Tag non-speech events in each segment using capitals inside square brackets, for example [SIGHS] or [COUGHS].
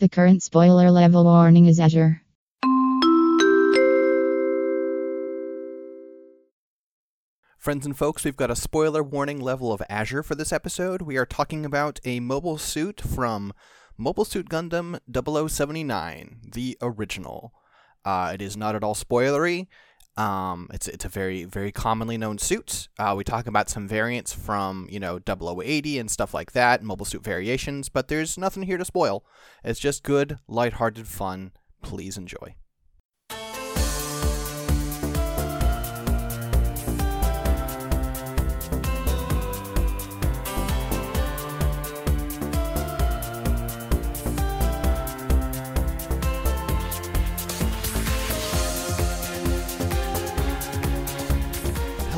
The current spoiler level warning is Azure. Friends and folks, we've got a spoiler warning level of Azure for this episode. We are talking about a mobile suit from Mobile Suit Gundam 0079, the original. Uh, it is not at all spoilery. Um, it's it's a very very commonly known suit. Uh, we talk about some variants from you know 0080 and stuff like that, mobile suit variations, but there's nothing here to spoil. It's just good, lighthearted fun. Please enjoy.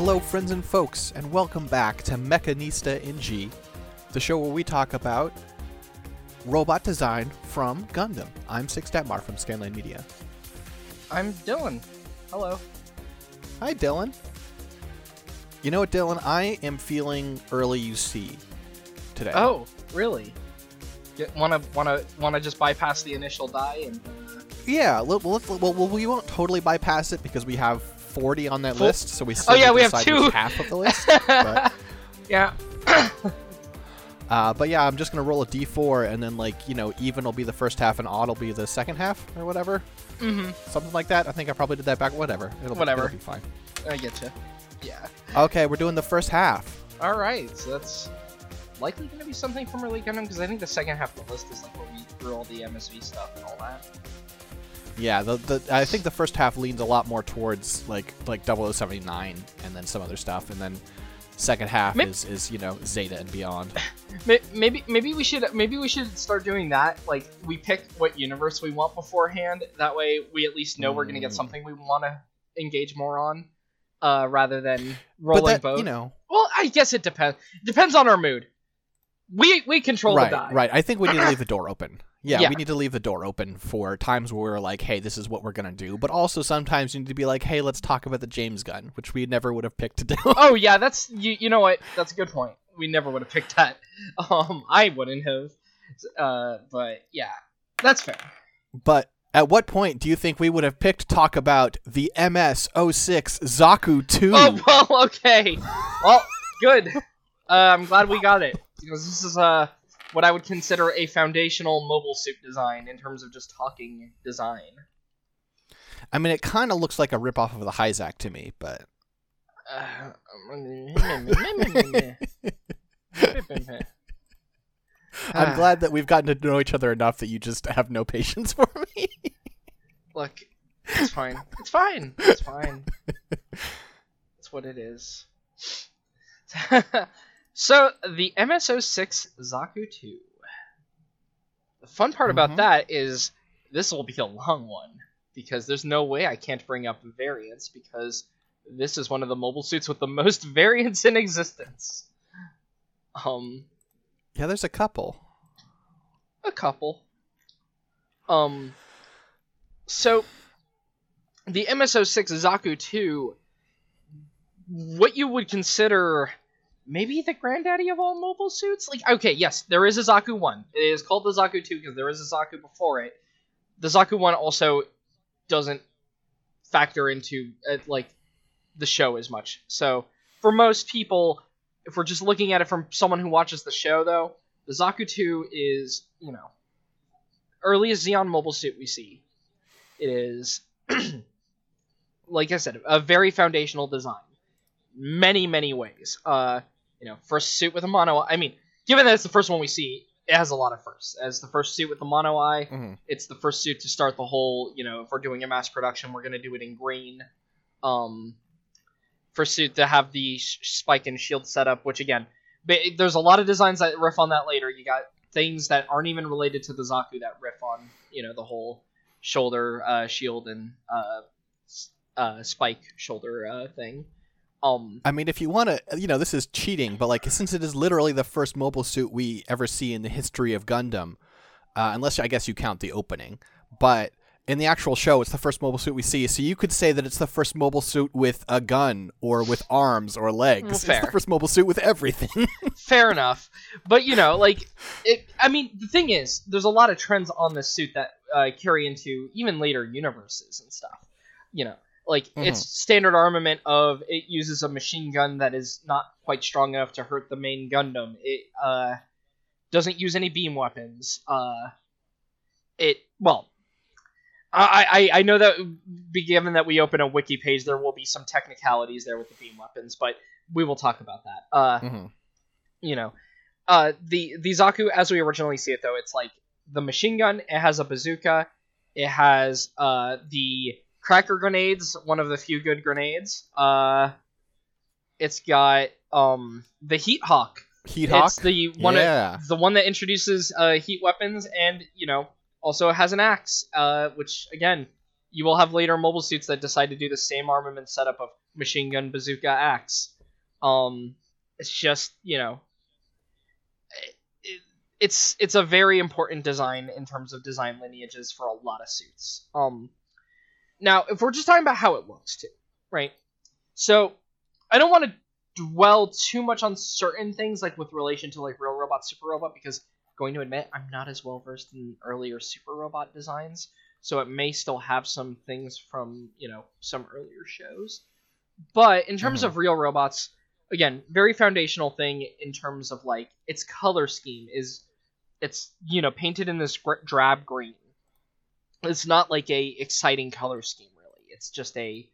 Hello, friends and folks, and welcome back to Mechanista in G, the show where we talk about robot design from Gundam. I'm Six Detmar from Scanline Media. I'm Dylan. Hello. Hi, Dylan. You know what, Dylan? I am feeling early UC today. Oh, really? Want to want to want to just bypass the initial die and uh, yeah. Well, well, well, well, we won't totally bypass it because we have 40 on that Full- list, so we still Oh, yeah, we have two. half of the list. but, [LAUGHS] yeah. [COUGHS] uh, but yeah, I'm just gonna roll a d4, and then like you know, even will be the first half, and odd will be the second half, or whatever, mm-hmm. something like that. I think I probably did that back. Whatever. It'll, Whatever. It'll be fine. I get you. Yeah. Okay, we're doing the first half. All right. So that's likely going to be something from early Gundam because I think the second half of the list is like where we threw all the MSV stuff and all that. Yeah, the, the I think the first half leans a lot more towards like like 0079 and then some other stuff, and then second half Maybe- is is you know Zeta and beyond. [LAUGHS] Maybe maybe we should maybe we should start doing that. Like we pick what universe we want beforehand. That way we at least know we're going to get Mm. something we want to engage more on, uh, rather than rolling that, both. you know, Well, I guess it depends. Depends on our mood. We we control right, the die. right. I think we need to leave the door open. Yeah, Yeah. we need to leave the door open for times where we're like, hey, this is what we're gonna do. But also sometimes you need to be like, hey, let's talk about the Jamesgun, which we never would have picked to do. Oh [LAUGHS] yeah, that's you. You know what? That's a good point. We never would have picked that. [LAUGHS] Um, I wouldn't have. Uh, but yeah, that's fair. but at what point do you think we would have picked talk about the MS06 Zaku 2? Oh [LAUGHS] well, okay. Well, good. Uh, I'm glad we got it because this is uh what I would consider a foundational mobile suit design in terms of just talking design. I mean, it kind of looks like a ripoff of the Hyzak to me, but [SIGHS] I'm glad that we've gotten to know each other enough that you just have no patience for me. Look, it's fine. It's fine. It's fine. [LAUGHS] It's what it is. [LAUGHS] so the MSO6 Zaku 2. The fun part Mhm. about that is this will be a long one because there's no way I can't bring up variants because this is one of the mobile suits with the most [LAUGHS] variants in existence. Um, yeah, there's a couple. a couple. Um. So, the MSO6 Zaku 2, what you would consider maybe the granddaddy of all mobile suits? Like, okay, yes, there is a Zaku 1. It is called the Zaku 2 because there is a Zaku before it. The Zaku 1 also doesn't factor into, uh, like, the show as much. So, for most people, if we're just looking at it from someone who watches the show, though, the Zaku 2 is, you know, earliest Zeon mobile suit we see. It is, [CLEARS THROAT] like I said, a very foundational design. Many, many ways. Uh, you know, first suit with a mono. I mean, given that it's the first one we see, it has a lot of firsts. As the first suit with the mono eye, Mhm. it's the first suit to start the whole. You know, if we're doing a mass production, we're gonna do it in green. Um, first suit to have the sh- spike and shield setup, which again, ba- there's a lot of designs that riff on that later. You got things that aren't even related to the Zaku that riff on, you know, the whole shoulder uh, shield and uh, uh, spike shoulder uh, thing. Um, I mean, if you want to, you know, this is cheating, but like since it is literally the first mobile suit we ever see in the history of Gundam, uh, unless I guess you count the opening, but in the actual show, it's the first mobile suit we see. So you could say that it's the first mobile suit with a gun or with arms or legs. Well, it's fair. the first mobile suit with everything. [LAUGHS] Fair enough, but you know, like, it, I mean, the thing is, there's a lot of trends on this suit that uh, carry into even later universes and stuff. You know, like its standard armament of it uses a machine gun that is not quite strong enough to hurt the main Gundam. It uh, doesn't use any beam weapons. Uh, it well. I, I, I know that be given that we open a wiki page, there will be some technicalities there with the beam weapons, but we will talk about that. Uh, Mhm. you know, uh, the the Zaku as we originally see it though, it's like the machine gun. It has a bazooka. It has uh, the cracker grenades, one of the few good grenades. Uh, it's got um, the heat hawk. Heat Hawk. It's the one yeah. the one that introduces uh, heat weapons, and you know also has an axe. Uh, which again, you will have later mobile suits that decide to do the same armament setup of machine gun, bazooka, axe. Um, it's just you know, it's it's a very important design in terms of design lineages for a lot of suits. Um, now if we're just talking about how it looks too, right? So I don't want to dwell too much on certain things like with relation to like real robot super robot because going to admit i'm not as well versed in earlier super robot designs so it may still have some things from you know some earlier shows but in terms Mhm. of real robots again very foundational thing in terms of like its color scheme is it's you know painted in this drab green it's not like a exciting color scheme really it's just a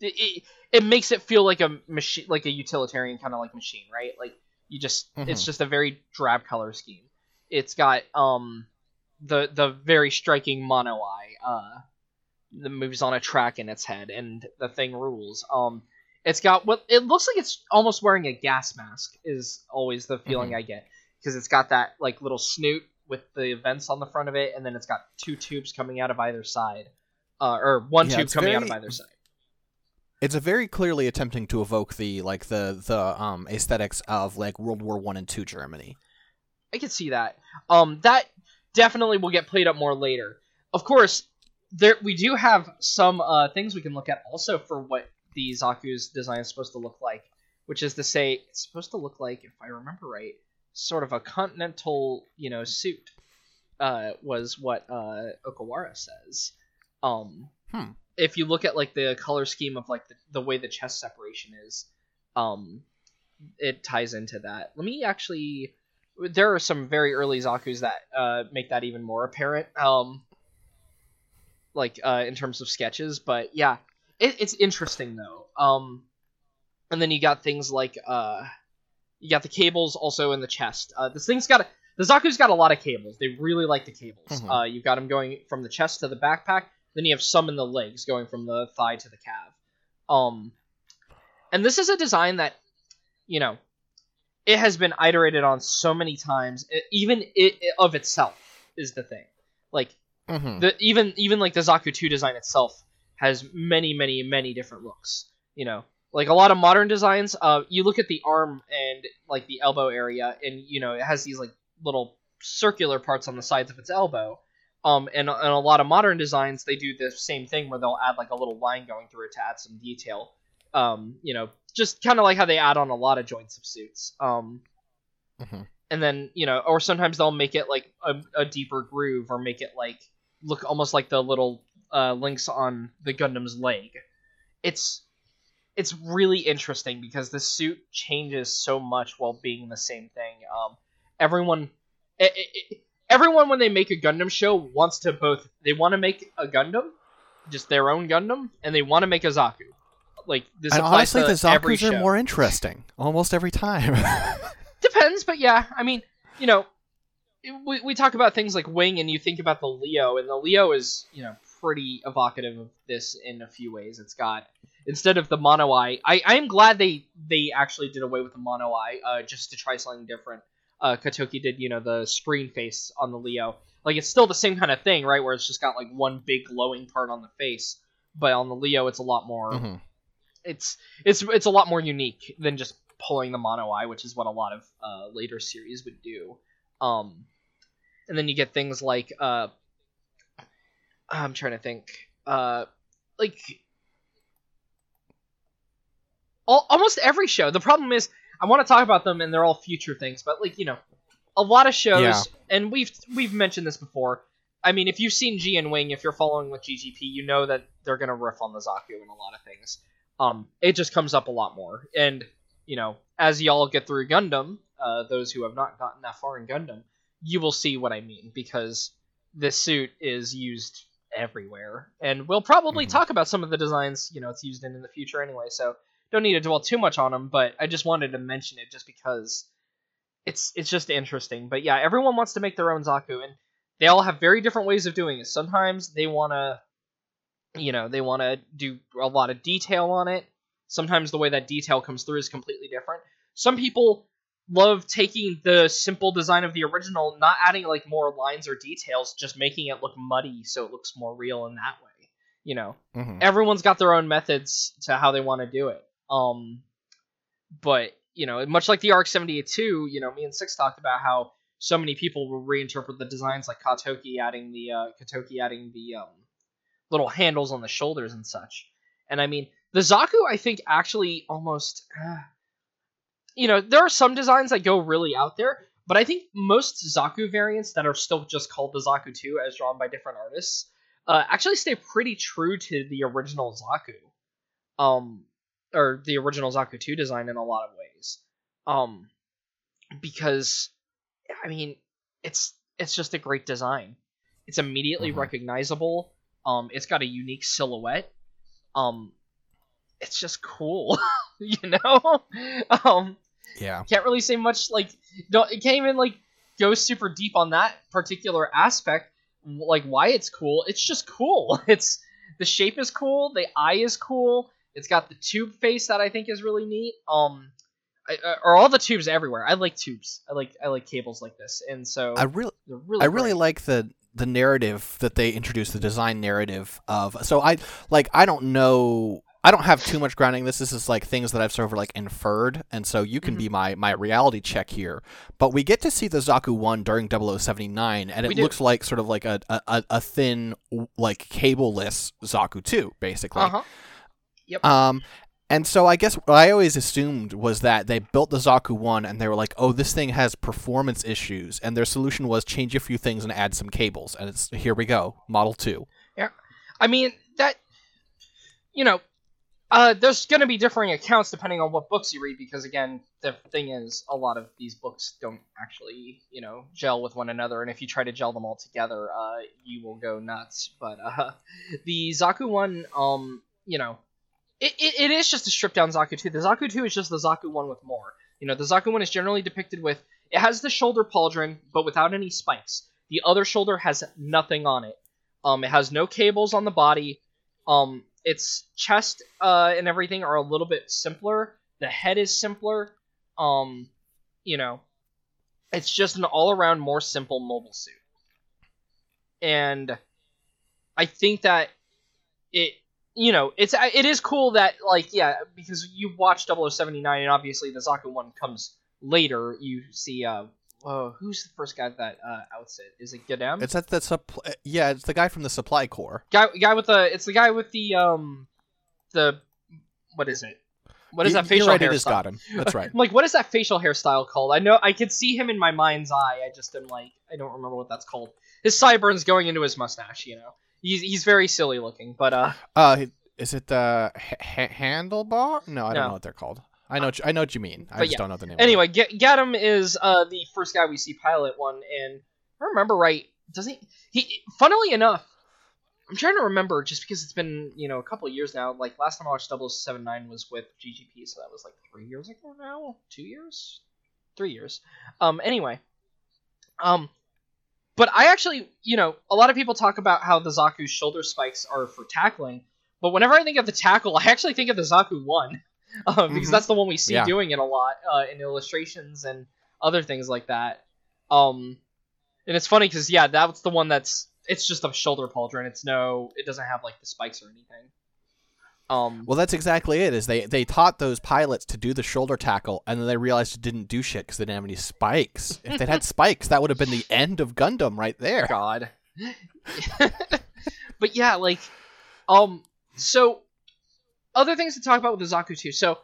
it, it, it makes it feel like a machine like a utilitarian kind of like machine right like you just it's Mhm. just a very drab color scheme it's got um the the very striking mono eye uh that moves on a track in its head and the thing rules um it's got what it looks like it's almost wearing a gas mask is always the feeling Mhm. i get because it's got that like little snoot with the vents on the front of it and then it's got two tubes coming out of either side uh, or one Yeah, tube coming out of either side It's a very clearly attempting to evoke the like the the um aesthetics of like World War One and Two Germany. I can see that. Um, that definitely will get played up more later. Of course, there we do have some uh, things we can look at also for what the Zaku's design is supposed to look like, which is to say, it's supposed to look like, if I remember right, sort of a continental, you know, suit. Uh, was what uh, Okawara says. Um, Hmm. if you look at like the color scheme of like the, the way the chest separation is, um, it ties into that. Let me actually there are some very early Zaku's that uh, make that even more apparent. Um, like uh, in terms of sketches, but yeah, it, it's interesting though. Um, and then you got things like uh, you got the cables also in the chest. Uh, this thing's got a, the Zaku's got a lot of cables. They really like the cables. Mhm. Uh, you've got them going from the chest to the backpack. Then you have some in the legs going from the thigh to the calf. Um, and this is a design that, you know, it has been iterated on so many times. It, even it, it of itself is the thing. Like Mm-hmm. the even even like the Zaku 2 design itself has many many many different looks. You know, like a lot of modern designs. Uh, you look at the arm and like the elbow area, and you know it has these like little circular parts on the sides of its elbow. Um, and, and a lot of modern designs they do the same thing where they'll add like a little line going through it to add some detail. Um, you know, just kind of like how they add on a lot of joints of suits. Um, Mhm. and then you know, or sometimes they'll make it like a, a deeper groove, or make it like look almost like the little uh, links on the Gundam's leg. It's it's really interesting because the suit changes so much while being the same thing. Um, everyone, i i everyone when they make a Gundam show wants to both they want to make a Gundam, just their own Gundam, and they want to make a Zaku. Like this And honestly, the Zaku's are show. more interesting almost every time. [LAUGHS] Depends, but yeah, I mean, you know, we, we talk about things like Wing, and you think about the Leo, and the Leo is, you know, pretty evocative of this in a few ways. It's got instead of the mono eye, I I am glad they they actually did away with the mono eye, uh, just to try something different. Uh, Katoki did, you know, the screen face on the Leo. Like it's still the same kind of thing, right? Where it's just got like one big glowing part on the face, but on the Leo, it's a lot more Mhm. it's it's it's a lot more unique than just pulling the mono eye, which is what a lot of uh, later series would do. Um, and then you get things like uh, I'm trying to think. Uh, like all, almost every show. The problem is I want to talk about them and they're all future things, but like you know, a lot of shows, Yeah. and we've we've mentioned this before. I mean, if you've seen G and Wing, if you're following with GGP, you know that they're gonna riff on the Zaku and a lot of things. Um, it just comes up a lot more, and you know, as y'all get through Gundam, uh, those who have not gotten that far in Gundam, you will see what I mean because this suit is used everywhere, and we'll probably Mhm. talk about some of the designs you know it's used in in the future anyway. So don't need to dwell too much on them, but I just wanted to mention it just because it's it's just interesting. But yeah, everyone wants to make their own Zaku, and they all have very different ways of doing it. Sometimes they want to, you know, they want to do a lot of detail on it. Sometimes the way that detail comes through is completely different. Some people love taking the simple design of the original, not adding like more lines or details, just making it look muddy so it looks more real in that way. You know, Mhm. everyone's got their own methods to how they want to do it. Um, but you know, much like the eight two, you know, me and Six talked about how so many people will reinterpret the designs, like Katoki adding the uh, Katoki adding the um, little handles on the shoulders and such. And I mean, the Zaku, I think actually almost, uh, you know, there are some designs that go really out there, but I think most Zaku variants that are still just called the Zaku two, as drawn by different artists, uh, actually stay pretty true to the original Zaku, um, or the original Zaku two design in a lot of ways, um, because I mean, it's it's just a great design. It's immediately Mhm. recognizable. Um, it's got a unique silhouette. Um, it's just cool, [LAUGHS] you know. [LAUGHS] Um, Yeah. can't really say much. Like, don't it can't even like go super deep on that particular aspect. Like why it's cool. It's just cool. [LAUGHS] It's the shape is cool. The eye is cool. It's got the tube face that I think is really neat. Um, I, uh, or all the tubes everywhere. I like tubes. I like I like cables like this, and so I really really I really great. like the the narrative that they introduced, the design narrative of. So I like I don't know. I don't have too much grounding. This This is like things that I've sort of like inferred, and so you can Mm-hmm. be my my reality check here. But we get to see the Zaku one during 0079, and it looks like sort of like a a, a thin like cableless Zaku two, basically. Uh huh. Yep. Um, and so I guess what I always assumed was that they built the Zaku one and they were like, "Oh, this thing has performance issues," and their solution was change a few things and add some cables. And it's here we go, Model Two. Yeah. I mean that you know, uh, there's going to be differing accounts depending on what books you read because again, the thing is, a lot of these books don't actually you know gel with one another, and if you try to gel them all together, uh, you will go nuts. But uh, [LAUGHS] the Zaku one, um, you know, it, it, it is just a stripped down Zaku two. The Zaku two is just the Zaku one with more. You know, the Zaku one is generally depicted with it has the shoulder pauldron, but without any spikes. The other shoulder has nothing on it. Um, it has no cables on the body. Um, its chest uh, and everything are a little bit simpler. The head is simpler. Um, you know, it's just an all-around more simple mobile suit. And I think that it, you know, it's it is cool that like yeah, because you watch 0079 and obviously the Zaku one comes later. You see, uh, oh, who's the first guy that uh, outfit? Is it Gadem? It's that the supp- yeah, it's the guy from the Supply Corps. guy guy with the it's the guy with the um the what is it what is You- that facial right, hairstyle it is got him. That's right. [LAUGHS] Like what is that facial hairstyle called i know i could see him in my mind's eye i just am like i don't remember what that's called his sideburns going into his mustache you know he's, he's very silly looking but uh Uh, is it the ha- handlebar? No, I don't No. know what they're called. I know, what you- I know what you mean. I just yeah. don't know the name. anyway Gadem is uh the first guy we see pilot one and if i remember right doesn't he he funnily enough i'm trying to remember just because it's been you know a couple of years now like last time i watched 079 was with ggp so that was like three years ago now two years three years um anyway um but i actually you know a lot of people talk about how the zaku's shoulder spikes are for tackling but whenever i think of the tackle [LAUGHS] i actually think of the zaku one [LAUGHS] um, because Mhm. that's the one we see Yeah. doing it a lot uh, in illustrations and other things like that um and it's funny because yeah that's the one that's it's just a shoulder pauldron it's no it doesn't have like the spikes or anything um Well, that's exactly it. Is they they taught those pilots to do the shoulder tackle, and then they realized it didn't do shit because they didn't have any spikes. If they had [LAUGHS] spikes, that would have been the end of Gundam right there. god [LAUGHS] but yeah, like, um, so other things to talk about with the Zaku 2. So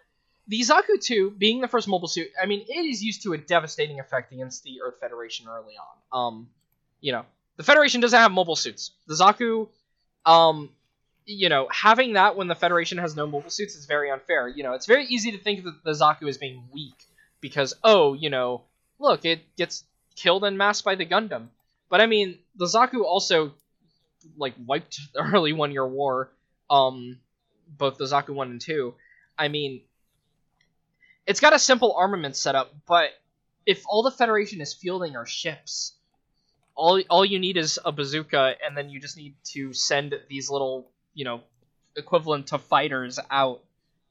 the Zaku 2, being the first mobile suit, I mean, it is used to a devastating effect against the Earth Federation early on. Um, you know, the Federation doesn't have mobile suits. The Zaku, um, you know, having that when the Federation has no mobile suits is very unfair. You know, it's very easy to think that the Zaku is being weak because, oh, you know, look, it gets killed en masse by the Gundam. But I mean, the Zaku also like wiped the [LAUGHS] early one year war, um, both the Zaku one and two. I mean, it's got a simple armament setup, but if all the Federation is fielding are ships, all all you need is a bazooka, and then you just need to send these little, you know, equivalent to fighters out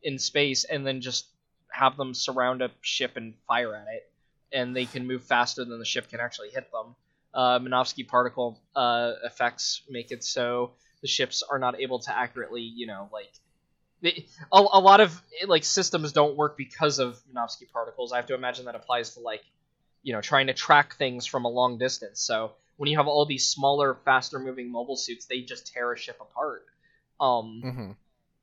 in space, and then just have them surround a ship and fire at it, and they can move faster than the ship can actually hit them. Uh, Minovsky particle uh, effects make it so the ships are not able to accurately, you know, like they, a, a lot of like systems don't work because of Minovsky particles. I have to imagine that applies to like, you know, trying to track things from a long distance. So when you have all these smaller, faster moving mobile suits, they just tear a ship apart. Um, Mm-hmm.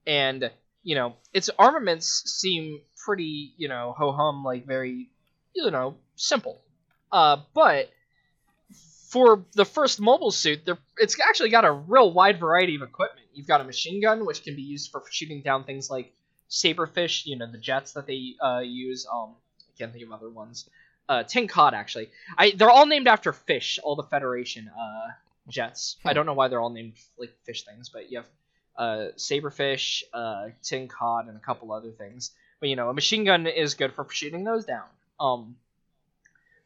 and you know its armaments seem pretty you know ho hum like very you know simple uh but for the first mobile suit it's actually got a real wide variety of equipment you've got a machine gun which can be used for shooting down things like saberfish you know the jets that they uh, use um i can't think of other ones uh tin cod actually i they're all named after fish all the federation uh jets i Hmm. don't know why they're all named like fish things but you have uh, saberfish, uh, tin cod, and a couple other things. But you know, a machine gun is good for shooting those down. Um,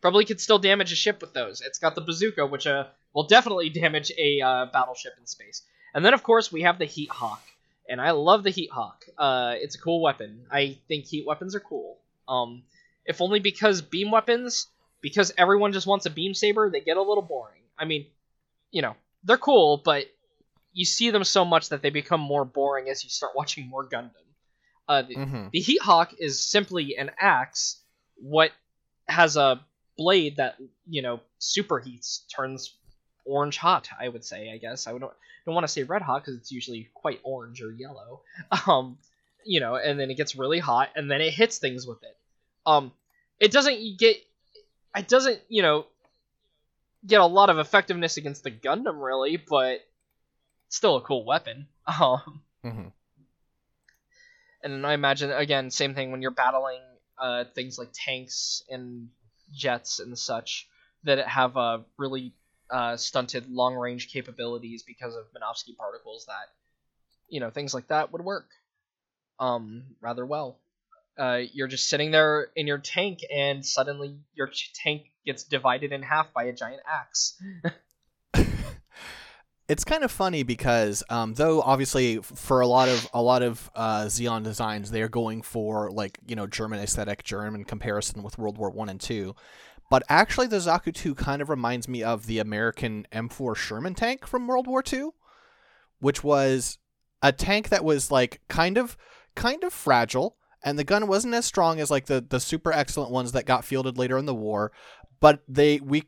probably could still damage a ship with those. It's got the bazooka, which uh, will definitely [LAUGHS] damage a uh, battleship in space. And then of course we have the heat hawk, and I love the heat hawk. Uh, it's a cool weapon. I think heat weapons are cool. Um, if only because beam weapons, because everyone just wants a beam saber, they get a little boring. I mean, you know, they're cool, but you see them so much that they become more boring as you start [LAUGHS] watching more Gundam. Uh, the, Mm-hmm. the Heat Hawk is simply an axe. What has a blade that you know superheats, turns orange hot. I would say. I guess I would don't, don't want to say red hot because it's usually quite orange or yellow. [LAUGHS] Um, you know, and then it gets really hot, and then it hits things with it. Um, it doesn't get. It doesn't you know get a lot of effectiveness against the Gundam really, but still a cool weapon. [LAUGHS] Um, Mm-hmm. and I imagine again, same thing when you're battling uh, things like tanks and jets and such that have uh, really uh, stunted long range capabilities because of Minovsky particles. That you know things like that would work um, rather well. Uh, you're just sitting there in your tank, and suddenly your tank gets divided in half by a giant axe. [LAUGHS] It's kind of funny because um, though obviously for a lot of a lot of uh, Zeon designs they are going for like you know German aesthetic German comparison with World War One and Two, but actually the Zaku Two kind of reminds me of the American M4 Sherman tank from World War Two, which was a tank that was like kind of kind of fragile and the gun wasn't as strong as like the the super excellent ones that got fielded later in the war, but they we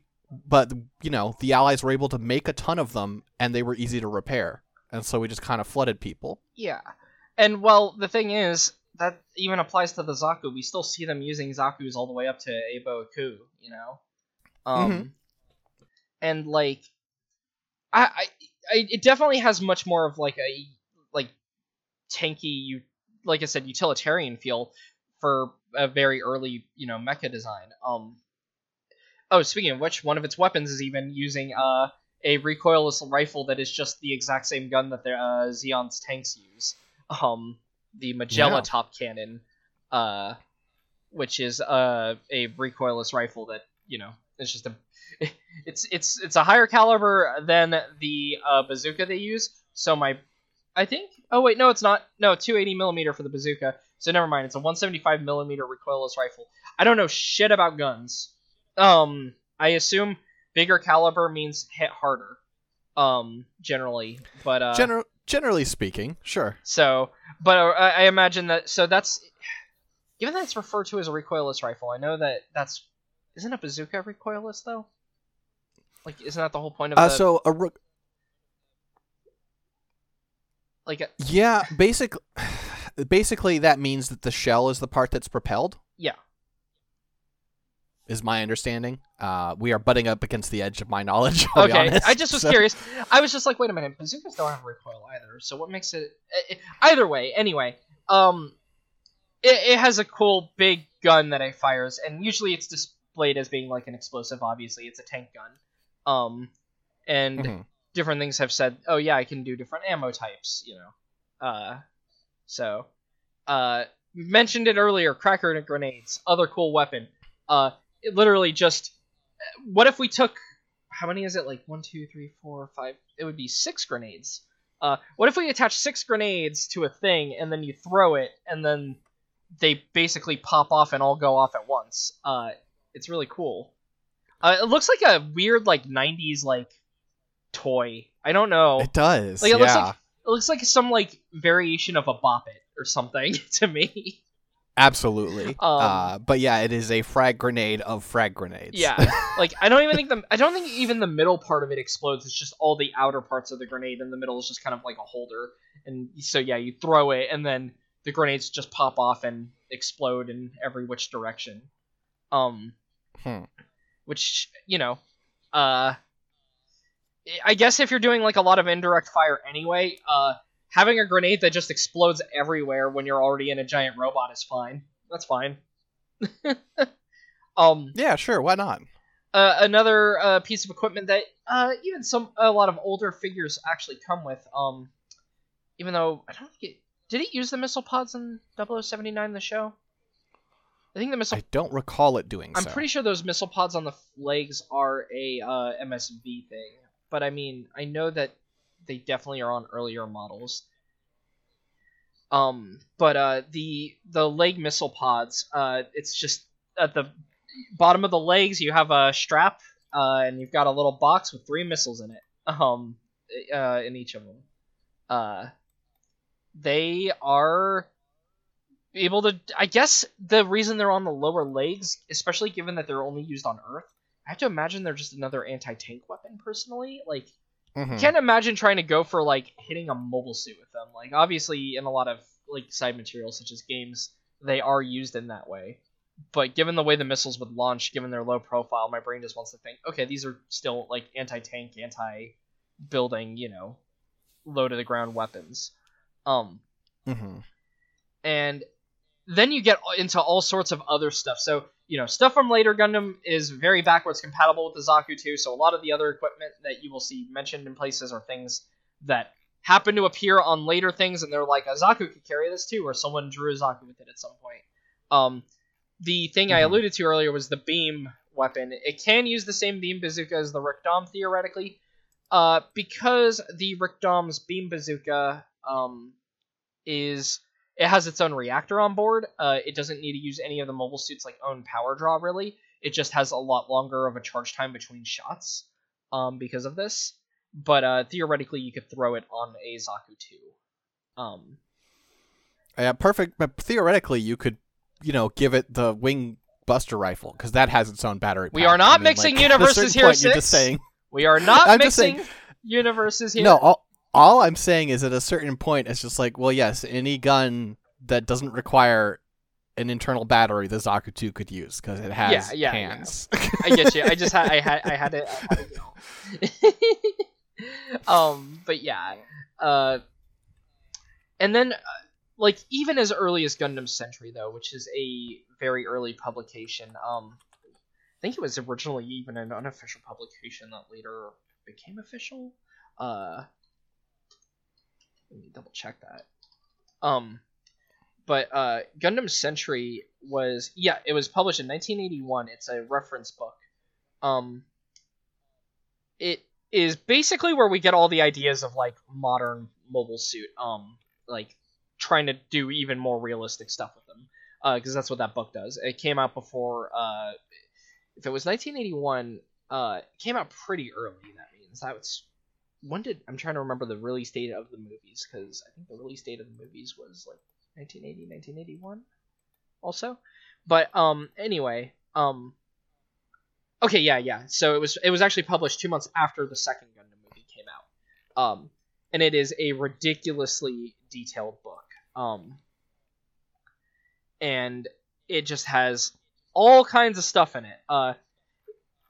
but you know the allies were able to make a ton of them and they were easy to repair and so we just kind of flooded people Yeah, and well, the thing is that even applies to the Zaku. We still see them using Zaku's all the way up to A Baoa Qu, you know. Um, Mhm. and like, I, I, I, it definitely has much more of like a like tanky, you like I said, utilitarian feel for a very early, you know, mecha design. Um. Oh, speaking of which, one of its weapons is even using uh a recoilless rifle that is just the exact same gun that the uh, Zeon's tanks use. Um, the Magella Yeah. top cannon, uh, which is uh, a recoilless rifle that you know it's just a [LAUGHS] it's it's it's a higher caliber than the uh, bazooka they use. So my I think oh wait no it's not no 280 millimeter for the bazooka. So never mind. It's a 175 millimeter recoilless rifle. I don't know shit about guns. Um, I assume bigger caliber means hit harder. Um, generally, but uh, Gener- generally speaking sure so, but uh, I imagine that. So that's given that it's referred to as a recoilless rifle. I know that that's isn't a bazooka recoilless though. Like, isn't that the whole point of uh, the? so a re- Like a, Yeah, basically, [SIGHS] Basically, that means that the shell is the part that's propelled. Is my understanding. Uh, we are butting up against the edge of my knowledge. [LAUGHS] Okay, honest, I just was so- curious. I was just like, wait a minute, bazookas don't have recoil either. So what makes it? eh, eh, Either way, anyway, um, it, it has a cool big gun that it fires, and usually it's displayed as being like an explosive. Obviously, it's a tank gun. Um, and Mhm. different things have said, oh yeah, I can do different ammo types. You know, uh, so, uh, mentioned it earlier. Cracker grenades, other cool weapon. Uh, it literally just. What if we took how many is it? Like one, two, three, four, five. It would be six grenades. Uh, what if we attach six grenades to a thing and then you throw it and then they basically pop off and all go off at once? Uh, it's really cool. Uh, it looks like a weird like '90s like toy. I don't know. It does. Like, it yeah. looks like- It looks like some like variation of a bop it or something [LAUGHS] to me. Absolutely. Um, uh, but yeah, it is a frag grenade of frag grenades. Yeah, [LAUGHS] like I don't even think the I don't think even the middle part of it explodes. It's just all the outer parts of the grenade, and the middle is just kind of like a holder. And so yeah, you throw it, and then the grenades just pop off and explode in every which direction. Um, Hmm. which you know, uh, I guess if you're doing like a lot of indirect fire anyway, uh, having a grenade that just explodes everywhere when you're already in a giant robot is fine. That's fine. [LAUGHS] um, Yeah, sure. Why not? uh, another uh, piece of equipment that uh, even some a lot of older figures actually come with. Um, even though I don't think it did it use the missile pods in 0079 the show. I think the missile. I don't recall it doing I'm so. pretty sure those missile pods on the legs are a uh, MSV thing, but I mean I know that they definitely are on earlier models. Um, but uh, the the leg missile pods, uh, it's just at the bottom of the legs you have a strap, uh, and you've got a little box with three missiles in it. Um, uh, in each of them. Uh, they are able to. I guess the reason they're on the lower legs, especially given that they're only used on Earth, I have to imagine they're just another anti-tank weapon. Personally, like Mhm. can't imagine trying to go for like hitting a mobile suit with them. Like obviously in a lot of like side materials such as games, they are used in that way. But given the way the missiles would launch, given their low profile, my brain just wants to think, okay, these are still like anti-tank, anti-building, you know, low to the ground weapons. Um, Mhm. and then you get into all sorts of other stuff. So you know, stuff from later Gundam is very backwards compatible with the Zaku 2. So a lot of the other equipment that you will see mentioned in places are things that happen to appear on later things, and they're like, a Zaku could carry this too, or someone drew a Zaku with it at some point. Um, the thing I Mhm. alluded to earlier was the beam weapon. It can use the same beam bazooka as the Rick Dom theoretically, uh, because the Rick Dom's beam bazooka um, is it has its own reactor on board. Uh, it doesn't need to use any of the mobile suits like own power draw really. It just has a lot longer of a charge time between shots um, because of this. But uh, theoretically, you could throw it on a Zaku 2. Um, Yeah, perfect. But theoretically, you could, you know, give it the wing buster rifle because that has its own battery. We pack. are not I mean, mixing like, [LAUGHS] universes here, point, You're just saying we are not [LAUGHS] I'm mixing saying- universes here. no. All, all I'm saying is at a certain point, it's just like, well, yes, any gun that doesn't require an internal battery, the Zaku 2 could use because it has Yeah, yeah, yeah. hands. I get you. I just had I had I had to, I had um, but yeah, uh, and then uh, like even as early as Gundam Century though, which is a very early publication. Um, I think it was originally even an unofficial publication that later became official. Uh, let me double check that. Um, but uh, Gundam Century was yeah, it was published in 1981. It's a reference book. Um, it is basically where we get all the ideas of like modern mobile suit. Um, like trying to do even more realistic stuff with them. Because that's what that book does. It came out before. Uh, if it was 1981, uh, came out pretty early. That means that was when did I'm trying to remember the release date of the movies because I think the release date of the movies was like 1980, 1981, also. But um, anyway, um, okay, yeah, yeah. So it was it was actually published two months after the second Gundam movie came out. Um, and it is a ridiculously detailed book. Um, and it just has all kinds of stuff in it. Uh,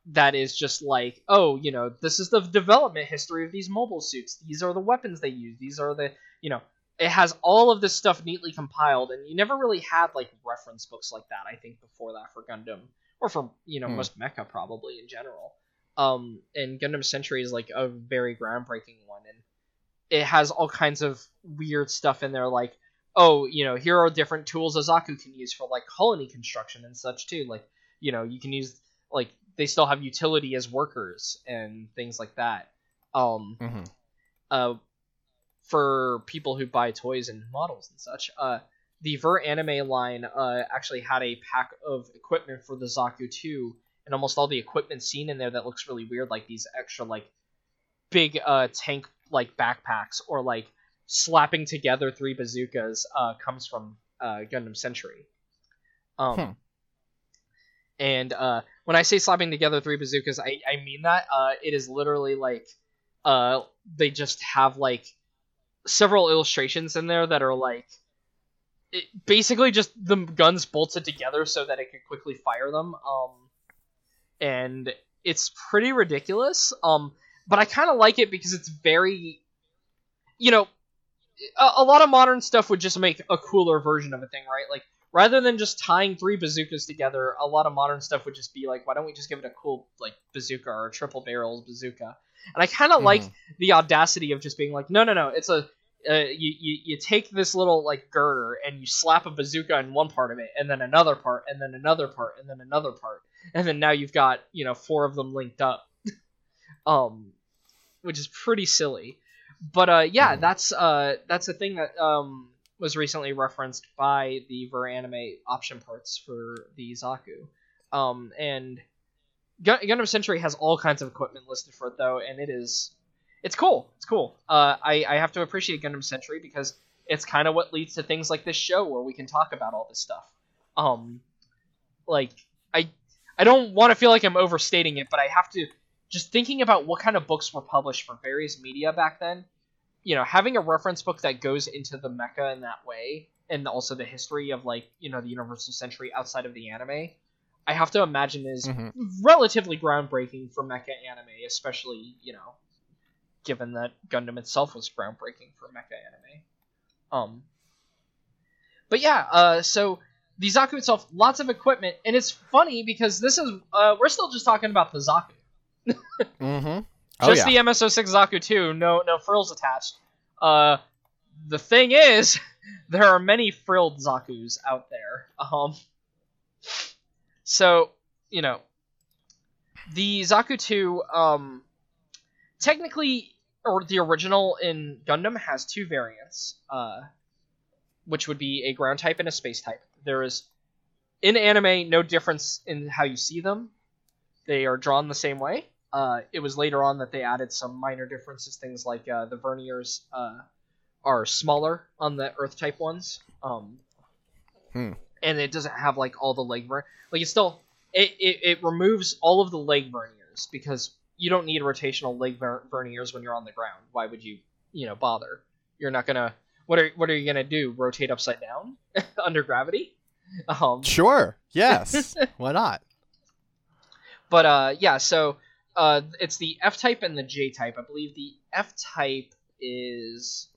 that is just like, oh, you know, this is the development history of these mobile suits. These are the weapons they use. These are the, you know, it has all of this stuff neatly compiled, and you never really had like reference books like that. I think before that for Gundam or for you know Hmm. most mecha probably in general. Um, and Gundam Century is like a very groundbreaking one, and it has all kinds of weird stuff in there, like oh, you know, here are different tools Azaku can use for like colony construction and such too. Like you know, you can use like they still have utility as workers and things like that. Um, hmm uh, for people who buy toys and models and such. Uh, the Ver Anime line uh, actually had a pack of equipment for the Zaku 2, and almost all the equipment seen in there that looks really weird, like these extra like big uh, tank like backpacks or like slapping together three bazookas, uh, comes from uh, Gundam Century. Um, Hmm. And uh, when I say slapping together three bazookas, I, I mean that. Uh, it is literally like uh, they just have like several illustrations in there that are like it, basically just the guns bolted together so that it could quickly fire them. Um, and it's pretty ridiculous. Um, but I kind of like it because it's very, you know, a, a lot of modern stuff would just make a cooler version of a thing, right? Like rather than just tying three bazookas together, a lot of modern stuff would just be like, why don't we just give it a cool like bazooka or a triple barrels bazooka? And I kind of like the audacity of just being like, no, no, no, it's a uh, you, you you take this little like girder and you slap a bazooka in one part of it, and then another part, and then another part, and then another part, and then now you've got you know four of them linked up, [LAUGHS] um, which is pretty silly. But uh, yeah, Mhm. that's uh that's a thing that um was recently referenced by the Ver Anime option parts for the Zaku, um, and Gun- Gundam Century has all kinds of equipment listed for it though, and it is it's cool. It's cool. Uh, I I have to appreciate Gundam Century because it's kind of what leads to things like this show where we can talk about all this stuff. Um, like I I don't want to feel like I'm overstating it, but I have to just thinking about what kind of books were published for various media back then. You know, having a reference book that goes into the mecha in that way, and also the history of like you know the Universal Century outside of the anime, I have to imagine is Mhm. relatively groundbreaking for mecha anime, especially you know, given that Gundam itself was groundbreaking for mecha anime. Um, but yeah, uh, so the Zaku itself, lots of equipment, and it's funny because this is uh, we're still just talking about the Zaku, [LAUGHS] Mm-hmm. Oh just yeah. the MSO6 Zaku 2, no no frills attached. Uh, the thing is, [LAUGHS] there are many frilled Zaku's out there. Um, so you know, the Zaku 2, um, technically, or the original in Gundam has two variants, uh, which would be a ground type and a space type. There is, in anime, no difference in how you see them. They are drawn the same way. Uh, it was later on that they added some minor differences, things like uh, the verniers uh, are smaller on the Earth type ones, um, Hmm. and it doesn't have like all the leg ver- like it still it, it, it removes all of the leg verniers because you don't need rotational leg ver- verniers when you're on the ground. Why would you you know bother? You're not gonna what are what are you gonna do? Rotate upside down [LAUGHS] under gravity? Um, Sure. Yes. [LAUGHS] Why not? But uh, yeah, so uh, it's the F type and the J type. I believe the F type is.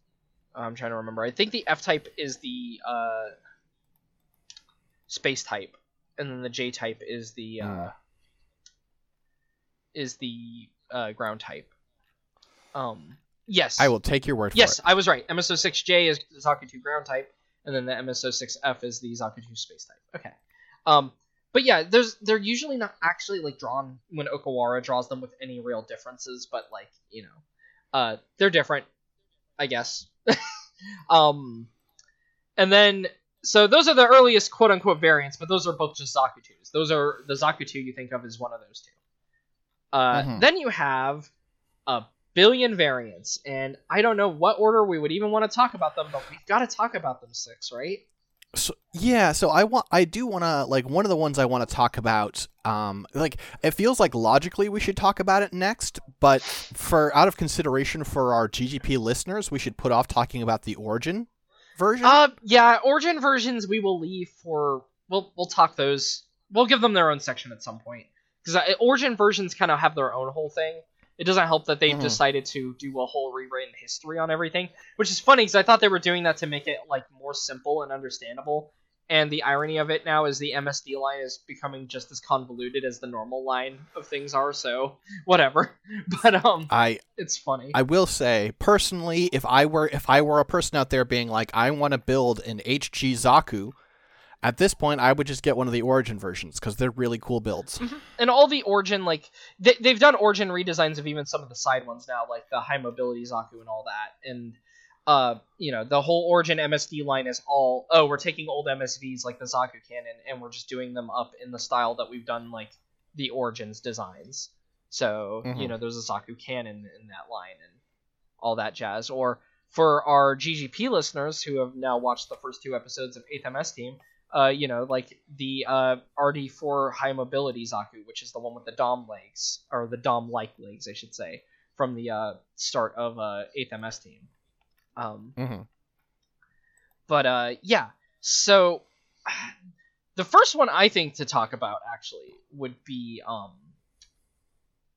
I'm trying to remember. I think the F type is the uh, space type, and then the J type is the uh, Mm. is the uh, ground type. Um. Yes. I will take your word Yes, for it. Yes, I was right. MSO6J is the Zaku 2 ground type, and then the MSO6F is the Zaku 2 space type. Okay. Um, but yeah, there's they're usually not actually like drawn when Okawara draws them with any real differences, but like you know, uh, they're different, I guess. [LAUGHS] um, and then so those are the earliest quote unquote variants, but those are both just Zaku 2s. Those are the Zaku 2 you think of as one of those two. Uh, Mhm. Then you have a billion variants, and I don't know what order we would even want to talk about them, but we've got to talk about them six, right? So, yeah, so I want I do want to like one of the ones I want to talk about um like it feels like logically we should talk about it next, but for out of consideration for our GGP listeners, we should put off talking about the origin version. Uh, yeah, origin versions we will leave for we'll we'll talk those. We'll give them their own section at some point because origin versions kind of have their own whole thing. It doesn't help that they've Mhm. decided to do a whole rewritten history on everything, which is funny because I thought they were doing that to make it like more simple and understandable. And the irony of it now is the MSD line is becoming just as convoluted as the normal line of things are. So whatever, [LAUGHS] but um, I it's funny. I will say personally, if I were if I were a person out there being like, I want to build an HG Zaku, at this point I would just get one of the origin versions because they're really cool builds. and all the origin like they, they've done origin redesigns of even some of the side ones now like the high mobility zaku and all that and uh you know the whole origin msd line is all oh we're taking old msvs like the zaku cannon and we're just doing them up in the style that we've done like the origins designs so you Mhm. know there's a zaku cannon in that line and all that jazz or for our ggp listeners who have now watched the first two episodes of 8th ms team uh, you know, like the uh, RD4 high mobility Zaku, which is the one with the Dom legs, or the Dom like legs, I should say, from the uh, start of uh, 8th MS team. Um, hmm but uh, yeah, so [SIGHS] the first one I think to talk about actually would be um,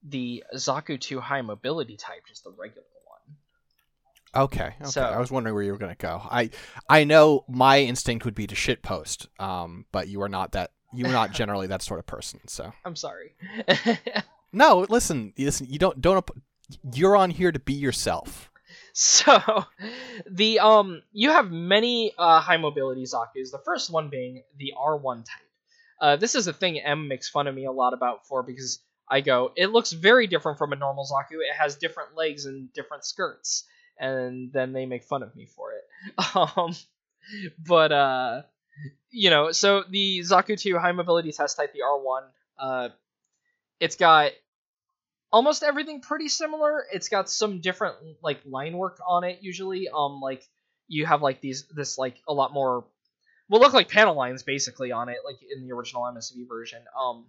the Zaku 2 high mobility type, just the regular. Okay, okay. So- I was wondering where you were gonna go. I I know my instinct would be to shit post, um, but you are not that. You are not [LAUGHS] generally that sort of person. So I'm sorry. [LAUGHS] no, listen, listen. You don't don't. You're on here to be yourself. So, the um, you have many uh, high mobility Zaku's. The first one being the R1 type. Uh, this is a thing M makes fun of me a lot about for because I go, it looks very different from a normal Zaku. It has different legs and different skirts, and then they make fun of me for it. [LAUGHS] Um, but uh, you know, so the Zaku 2 high mobility test type, the R1, uh, it's got almost everything pretty similar. It's got some different like line work on it usually. Um like you have like these this like a lot more will look like panel lines basically on it like in the original MSV version. Um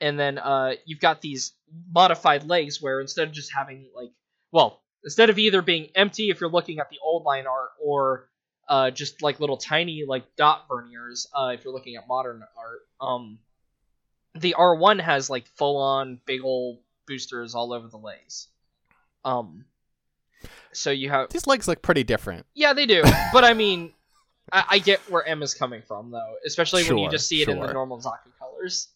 and then uh you've got these modified legs where instead of just having like well, instead of either being empty if you're looking at the old line art or uh just like little tiny like dot verniers uh if you're looking at modern art. Um the R1 has like full on big old boosters all over the legs. Um, so you have These legs look pretty different. yeah they do, [LAUGHS] but I mean, I, I get where M is coming from though, especially when you just see it in the normal Zaku colors.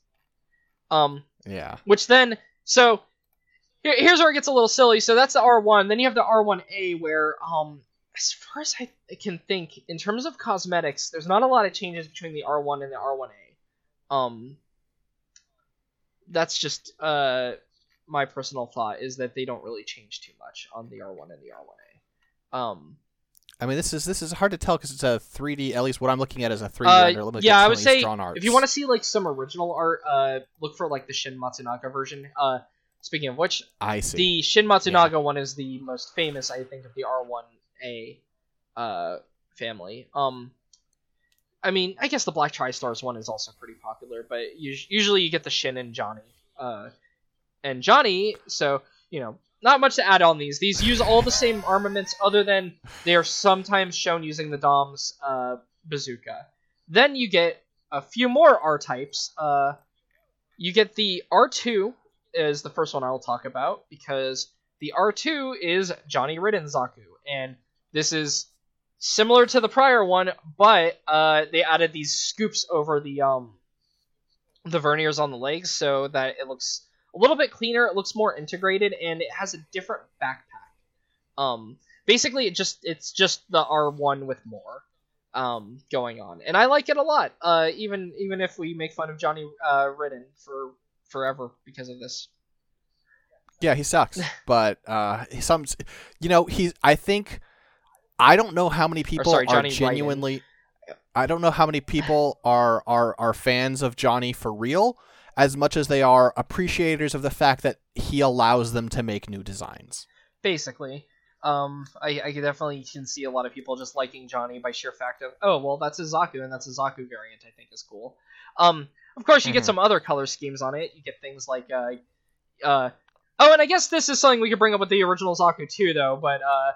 Um, Yeah. which then so here, here's where it gets a little silly. So that's the R1. Then you have the R1A where um as far as I can think in terms of cosmetics, there's not a lot of changes between the R1 and the R1A. Um that's just uh my personal thought is that they don't really change too much on the R1 and the R1A. Um I mean, this is this is hard to tell because it's a 3D. At least what I'm looking at is a 3D Uh, render. Let me yeah, I would some of these say if you want to see like some original art, uh, look for like the Shin Matsunaga version. Uh, speaking of which, I see. the Shin Matsunaga one is the most famous, I think, of the R1A uh, family. Um, I mean, I guess the Black Tri-Stars one is also pretty popular, but us- usually you get the Shin and Johnny. Uh, and Johnny, so you know, not much to add on these. These use all the same armaments, other than they are sometimes shown using the Dom's uh, bazooka. Then you get a few more R types. Uh, you get the R2 is the first one I will talk about because the R2 is Johnny Ridden Zaku, and this is similar to the prior one, but uh, they added these scoops over the um the verniers on the legs so that it looks a little bit cleaner. It looks more integrated, and it has a different backpack. Um, basically, it just it's just the R1 with more um going on, and I like it a lot. Uh, even even if we make fun of Johnny uh, Ridden for forever because of this. Yeah, he sucks. [LAUGHS] but uh, some, you know, he's. I think I don't know how many people sorry, are genuinely. I don't know how many people [LAUGHS] are are are fans of Johnny for real, as much as they are appreciators of the fact that he allows them to make new designs. basically. Um, I, I definitely can see a lot of people just liking Johnny by sheer fact of, oh, well, that's a Zaku, and that's a Zaku variant. I think is cool. Um, of course, you get Mhm. some other color schemes on it. You get things like, uh, uh, oh, and I guess this is something we could bring up with the original Zaku too, though. But uh,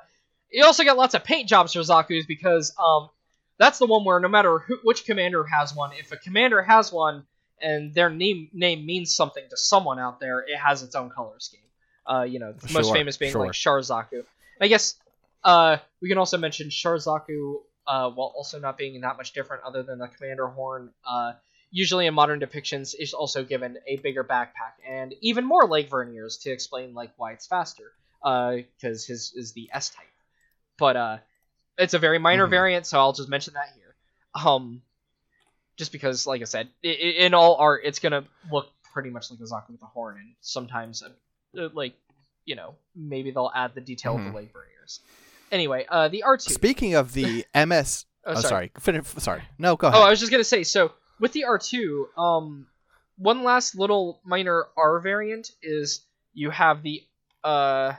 you also get lots of paint jobs for Zaku's because um, that's the one where no matter who, which commander has one, if a commander has one and their name name means something to someone out there, it has its own color scheme. Uh, you know, the most famous being sure. like Sharzaku. I guess uh, we can also mention Sharzaku, uh, while also not being that much different other than the commander horn. Uh, usually in modern depictions, is also given a bigger backpack and even more leg verniers to explain like why it's faster. Because his is the S type, but uh, it's a very minor Mhm. variant, so I'll just mention that here. Um, just because, like I said, i- i- in all art, it's gonna look pretty much like a Zaku with a horn, and sometimes, uh, uh, like, you know, maybe they'll add the detail of Mhm. the leg verniers. Anyway, uh, the R2. Speaking of the [LAUGHS] MS, oh, oh, sorry. sorry, Fin- sorry, no, go ahead. Oh, I was just gonna say. So with the R2, um, one last little minor R variant is you have the uh,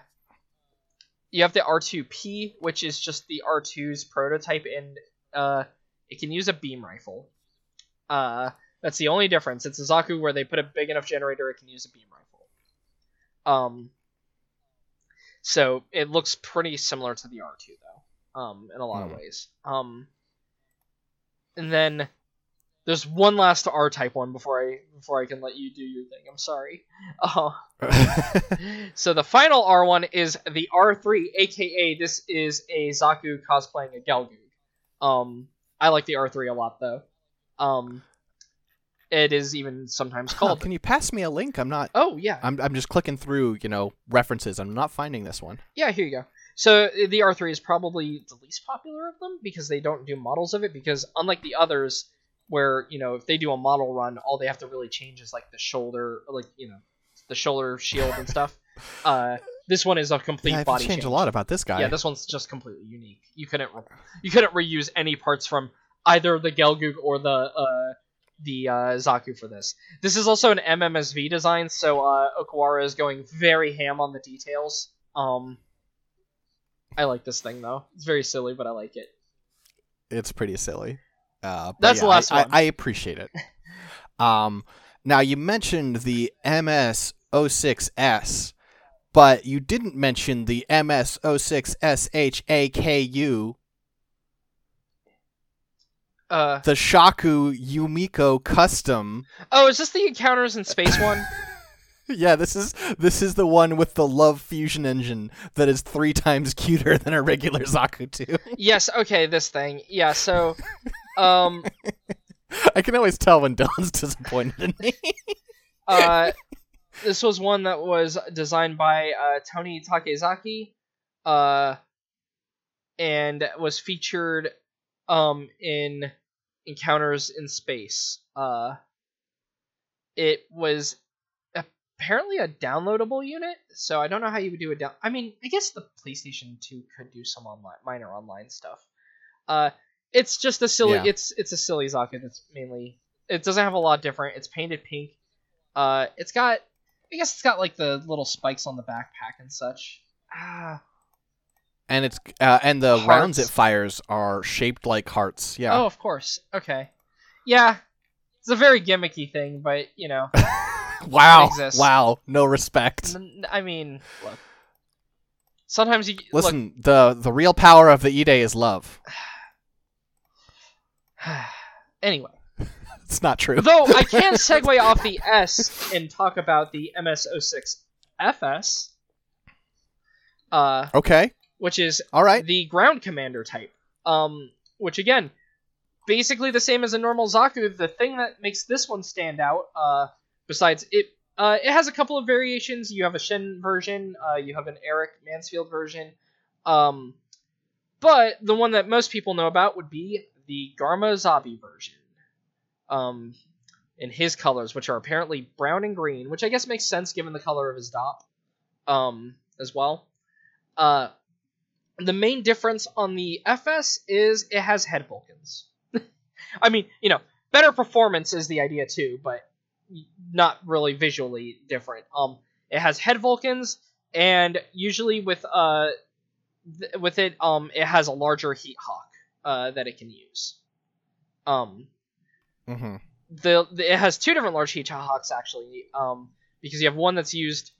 you have the R2P, which is just the R2's prototype, and uh, it can use a beam rifle. Uh, that's the only difference. It's a Zaku where they put a big enough generator, it can use a beam rifle. Um, so it looks pretty similar to the R2 though, um, in a lot Hmm. of ways. Um, and then there's one last R type one before I before I can let you do your thing. I'm sorry. Uh, [LAUGHS] so the final R one is the R3, aka this is a Zaku cosplaying a Gelgoog. Um, I like the R3 a lot though. Um, it is even sometimes called. can you pass me a link? I'm not. Oh yeah, I'm, I'm just clicking through, you know, references. I'm not finding this one. Yeah, here you go. So the R3 is probably the least popular of them because they don't do models of it. Because unlike the others, where you know if they do a model run, all they have to really change is like the shoulder, like you know, the shoulder shield and stuff. [LAUGHS] Uh, this one is a complete Yeah, body change a lot about this guy. Yeah, this one's just completely unique. You couldn't re- you couldn't reuse any parts from either the Gelgoog or the uh, the uh, Zaku for this. This is also an MMSV design, so uh, Okawara is going very ham on the details. Um, I like this thing though. It's very silly, but I like it. it's pretty silly. Uh, That's the last I, one. I, I appreciate it. um, now you mentioned the MS06S, but you didn't mention the MS06SHAKU, Uh, the Shaku Yumiko Custom. oh, is this the Encounters in Space [LAUGHS] one? Yeah, this is this is the one with the Love Fusion engine that is three times [LAUGHS] cuter than a regular Zaku 2. yes. Okay, this thing. Yeah. So, [LAUGHS] um, [LAUGHS] I can always tell when Dylan's [LAUGHS] disappointed in me. [LAUGHS] uh, this was one that was designed by uh, Tony Takezaki, uh, and was featured um, in Encounters in Space. Uh, it was apparently a downloadable unit, so I don't know how you would do a down. I mean, I guess the PlayStation 2 could do some online, minor online stuff. Uh, it's just a silly. Yeah. It's it's a silly Zaku that's mainly. It doesn't have a lot different. It's painted pink. Uh, it's got. I guess it's got like the little spikes on the backpack and such. Ah. and it's uh, and the rounds it fires are shaped like hearts. Yeah. Oh, of course. Okay. Yeah. It's a very gimmicky thing, but you know. [LAUGHS] wow. Wow. No respect. I mean, look. Sometimes you Listen, the the real power of the E Day is love. [SIGHS] [SIGHS] [SIGHS] [SIGHS] Anyway, [LAUGHS] It's not true. though I [LAUGHS] can segue off the S and talk about the MS06FS, uh, okay. which is All right. the ground commander type. Um, which again, basically the same as a normal Zaku. The thing that makes this one stand out, uh, besides it, uh, it has a couple of variations. You have a Shin version. Uh, you have an Eric Mansfield version. Um, but the one that most people know about would be the Garma Zabi version. Um, in his colors, which are apparently brown and green, which I guess makes sense given the color of his Dopp, um, as well. Uh, the main difference on the FS is it has head Vulcans. [LAUGHS] I mean, you know, better performance is the idea too, but not really visually different. Um, it has head Vulcans, and usually with uh, th- with it, um, it has a larger heat hawk uh, that it can use. Um, Mm-hmm. the, the it has two different large heat hawks actually. Um, because you have one that's used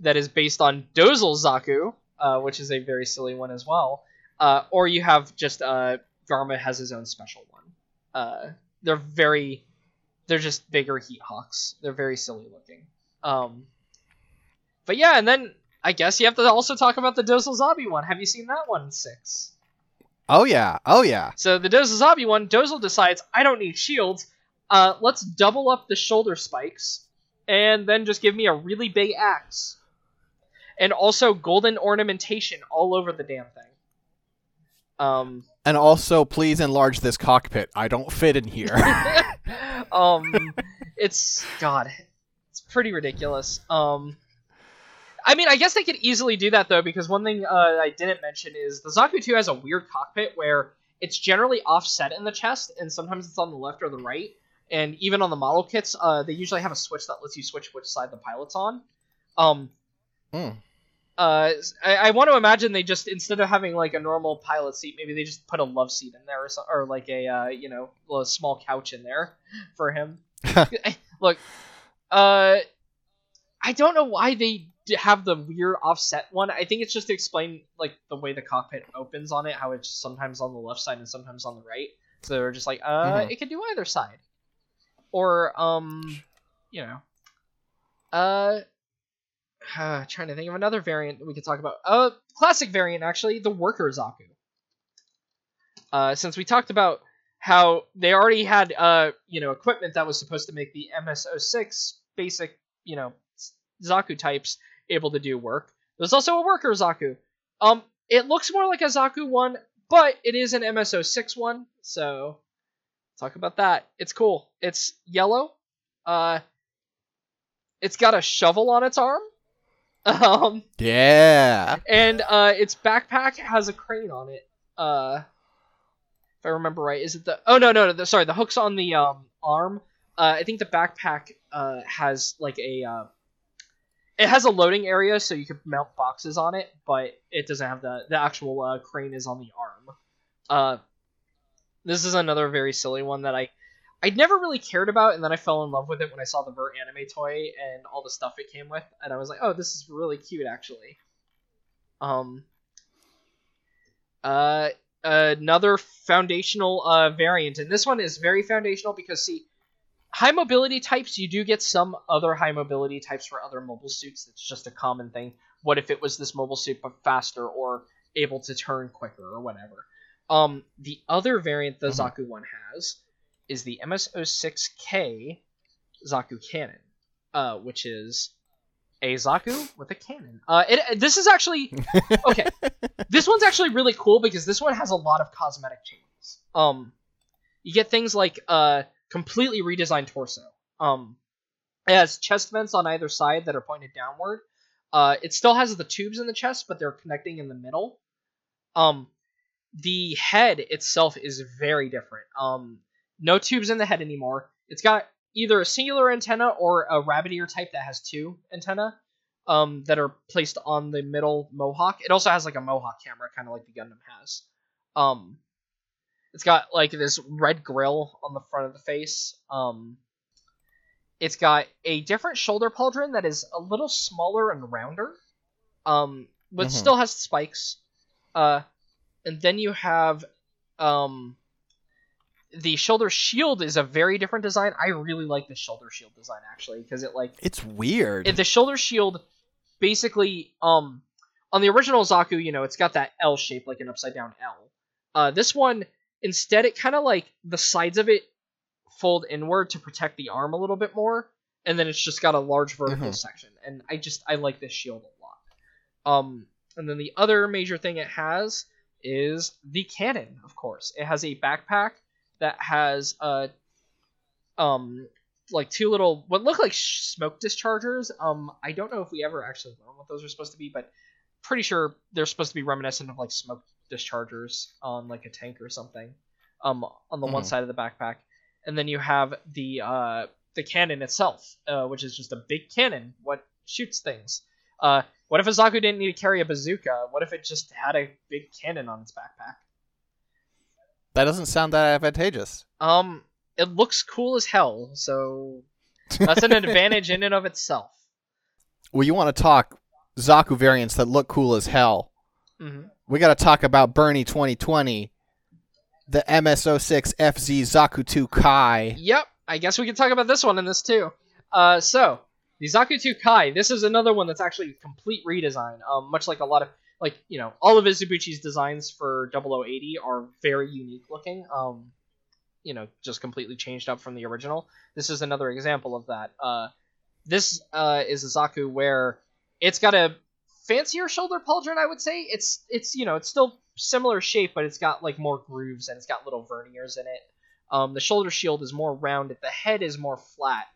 that is based on Dozel Zaku, uh, which is a very silly one as well. Uh, or you have just uh, Garma has his own special one. Uh, they're very, they're just bigger heat hawks. They're very silly looking. Um, but yeah, and then I guess you have to also talk about the Dozel Zabi one. Have you seen that one? Six. Oh yeah. Oh yeah. So the Dozel Zabi one, Dozel decides I don't need shields. Uh, let's double up the shoulder spikes, and then just give me a really big axe, and also golden ornamentation all over the damn thing. Um, And also, please enlarge this cockpit. I don't fit in here. [LAUGHS] [LAUGHS] um, it's God, it's pretty ridiculous. Um, I mean, I guess they could easily do that though, because one thing uh, I didn't mention is the Zaku 2 has a weird cockpit where it's generally offset in the chest, and sometimes it's on the left or the right. And even on the model kits, uh, they usually have a switch that lets you switch which side the pilot's on. Um, Hmm. uh, I, I want to imagine they just instead of having like a normal pilot seat, maybe they just put a love seat in there, or, so, or like a uh, you know a small couch in there [LAUGHS] for him. [LAUGHS] [LAUGHS] Look, uh, I don't know why they have the weird offset one. I think it's just to explain like the way the cockpit opens on it, how it's sometimes on the left side and sometimes on the right. So they're just like, uh, Mhm. it can do either side, or um, you know, uh. Uh, [SIGHS] trying to think of another variant that we could talk about. Uh, classic variant actually, the Worker Zaku. Uh, since we talked about how they already had uh, you know, equipment that was supposed to make the MS06 basic, you know, Zaku types able to do work. There's also a Worker Zaku. Um, it looks more like a Zaku one, but it is an MSO6 one, so talk about that. It's cool. It's yellow. Uh, it's got a shovel on its arm. [LAUGHS] Um, yeah. and uh, its backpack has a crane on it. Uh, if I remember right, is it the? Oh no, no, no. The, sorry, the hook's on the um arm. Uh, I think the backpack uh has like a uh, it has a loading area so you can mount boxes on it, but it doesn't have the the actual uh, crane is on the arm. Uh, this is another very silly one that I I'd never really cared about, and then I fell in love with it when I saw the Vert anime toy and all the stuff it came with, and I was like, oh, this is really cute actually. Um. Uh, another foundational uh variant, and this one is very foundational because see, high mobility types you do get some other high mobility types for other mobile suits. It's just a common thing. What if it was this mobile suit but faster or able to turn quicker or whatever? Um, the other variant the Mhm. Zaku one has is the MS06K Zaku cannon, uh, which is a Zaku with a cannon. Uh, it, this is actually [LAUGHS] okay. this one's actually really cool because this one has a lot of cosmetic changes. Um, you get things like uh completely redesigned torso. Um, it has chest vents on either side that are pointed downward. Uh, it still has the tubes in the chest, but they're connecting in the middle. Um, the head itself is very different. Um, no tubes in the head anymore. It's got either a singular antenna or a rabbit ear type that has two antenna um, that are placed on the middle mohawk. It also has like a mohawk camera, kind of like the Gundam has. Um, it's got like this red grill on the front of the face. Um, it's got a different shoulder pauldron that is a little smaller and rounder, um, but Mhm. still has spikes. Uh, and then you have um, the shoulder shield is a very different design. I really like the shoulder shield design actually because it like It's weird. it, the shoulder shield basically um on the original Zaku, you know, it's got that L shape like an upside down L. Uh, this one instead it kind of like the sides of it fold inward to protect the arm a little bit more, and then it's just got a large vertical Mhm. section. And I just I like this shield a lot. Um, and then the other major thing it has is the cannon. Of course, it has a backpack that has uh um like two little what look like smoke dischargers. Um, I don't know if we ever actually learned what those are supposed to be, but pretty sure they're supposed to be reminiscent of like smoke dischargers on like a tank or something. Um, on the one Mhm. side of the backpack, and then you have the uh the cannon itself, uh, which is just a big cannon what shoots things. Uh, what if a Zaku didn't need to carry a bazooka? What if it just had a big cannon on its backpack? That doesn't sound that advantageous. Um, it looks cool as hell, so that's an [LAUGHS] advantage in and of itself. Well, you want to talk Zaku variants that look cool as hell. Hmm We got to talk about Bernie 2020, the MSO6 FZ Zaku 2 Kai. Yep, I guess we can talk about this one and this too. Uh, so the Zaku 2 Kai, this is another one that's actually a complete redesign. Um, much like a lot of like you know all of Izubuchi's designs for 0080 are very unique looking. Um, you know, just completely changed up from the original. This is another example of that. Uh, this uh, is a Zaku where it's got a fancier shoulder pauldron. I would say it's it's you know it's still similar shape, but it's got like more grooves and it's got little verniers in it. Um, the shoulder shield is more rounded. The head is more flat.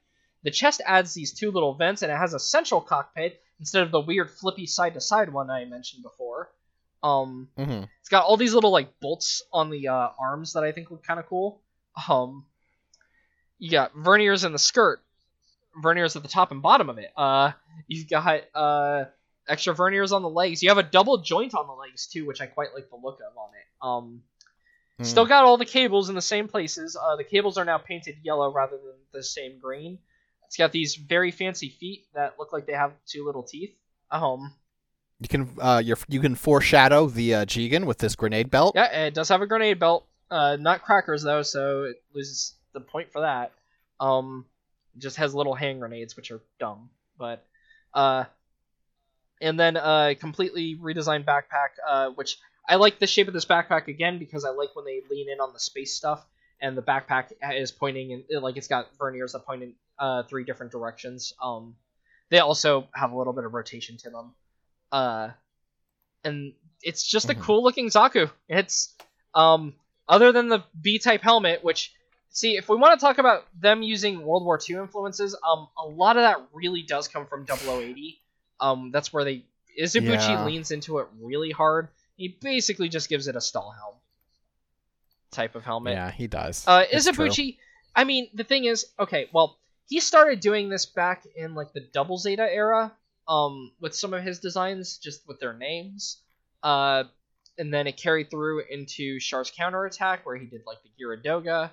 The chest adds these two little vents, and it has a central cockpit instead of the weird flippy side to side one I mentioned before. Um, hmm it's got all these little like bolts on the uh, arms that I think look kind of cool. Um, you got verniers in the skirt, verniers at the top and bottom of it. Uh, you've got uh extra verniers on the legs. You have a double joint on the legs too, which I quite like the look of on it. Um, Mm. still got all the cables in the same places. Uh, the cables are now painted yellow rather than the same green. It's got these very fancy feet that look like they have two little teeth. Um, You can uh, you you can foreshadow the uh, Jegan with this grenade belt. Yeah, it does have a grenade belt. Uh, not crackers though, so it loses the point for that. Um, it just has little hand grenades, which are dumb. But uh, and then uh, completely redesigned backpack, uh, which I like the shape of this backpack again because I like when they lean in on the space stuff, and the backpack is pointing in like it's got verniers that point in uh, three different directions. Um, they also have a little bit of rotation to them. Uh, and it's just a Mhm. cool looking Zaku. It's um other than the B type helmet, which see if we want to talk about them using World War II influences, um a lot of that really does come from 0080. Um that's where they Izubuchi Yeah. leans into it really hard. He basically just gives it a Stahlhelm type of helmet. Yeah, he does. Uh, It's true. Izubuchi, I mean, the thing is, okay, well, he started doing this back in like the Double Zeta era, um, with some of his designs, just with their names. Uh, and then it carried through into Char's counterattack, where he did like the Geara Doga,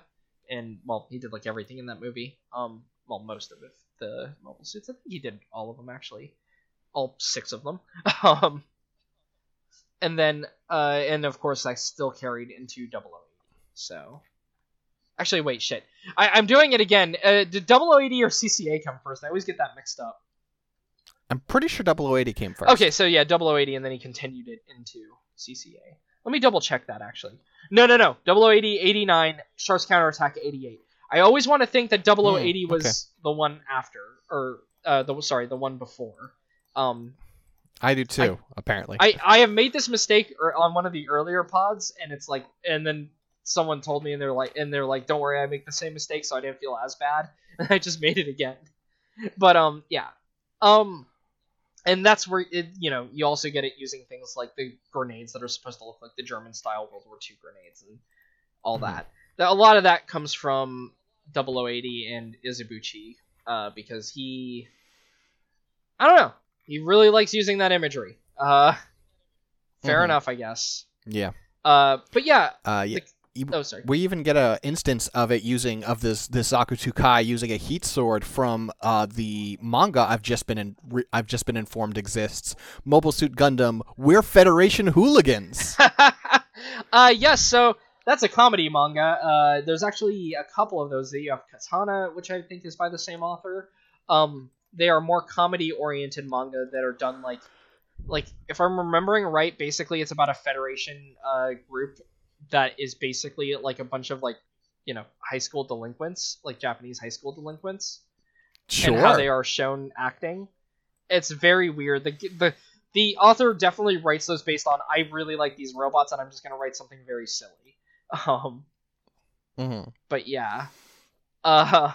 and well, he did like everything in that movie. Um, well, most of it, the mobile suits. I think he did all of them actually, all six of them. [LAUGHS] um, and then, uh, and of course, I still carried into 0080. So, actually, wait, shit. I, I'm doing it again. Uh, did 0080 or CCA come first? I always get that mixed up. I'm pretty sure 0080 came first. Okay, so yeah, 0080, and then he continued it into CCA. Let me double check that actually. No, no, no. 0080, 89, Char's counterattack 88. I always want to think that 0080 Hmm, was the one after, or uh, the sorry, the one before. Um, I do too. apparently. I I have made this mistake on one of the earlier pods, and it's like, and then someone told me, and they're like, and they're like, don't worry, I make the same mistake, so I didn't feel as bad, [LAUGHS] and I just made it again. But um, yeah, um, and that's where it, you know, you also get it using things like the grenades that are supposed to look like the German style World War II grenades and all Mhm. that. That- A lot of that comes from 0080 and Izubuchi, uh, because he, I don't know, he really likes using that imagery. Uh, fair Mhm. enough, I guess. yeah. Uh, but yeah. Uh, yeah. the- you- oh, sorry. we even get a instance of it using of this this Zaku Kai using a heat sword from uh, the manga I've just been in, re- I've just been informed exists. Mobile Suit Gundam. We're Federation hooligans. [LAUGHS] uh, yes, so that's a comedy manga. Uh, there's actually a couple of those. You have Katana, which I think is by the same author. Um, they are more comedy oriented manga that are done like, like if I'm remembering right, basically it's about a Federation uh, group that is basically like a bunch of like, you know, high school delinquents, like Japanese high school delinquents sure. and how they are shown acting. It's very weird. The the the author definitely writes those based on I really like these robots and I'm just gonna write something very silly. [LAUGHS] Um, mm-hmm. but yeah. Uh,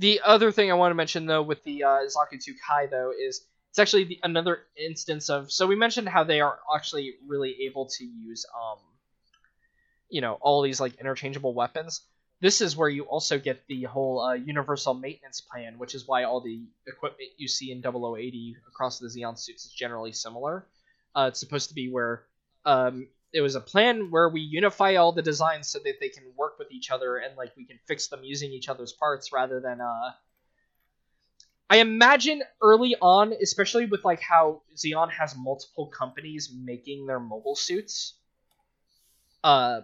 the other thing I want to mention though with the uh, Zaku 2 Kai though is it's actually the, another instance of so we mentioned how they are actually really able to use um you know all these like interchangeable weapons this is where you also get the whole uh, universal maintenance plan, which is why all the equipment you see in 0080 across the Zeon suits is generally similar. Uh, it's supposed to be where um, it was a plan where we unify all the designs so that they can work with each other and like we can fix them using each other's parts rather than uh I imagine early on, especially with like how Zeon has multiple companies making their mobile suits, uh,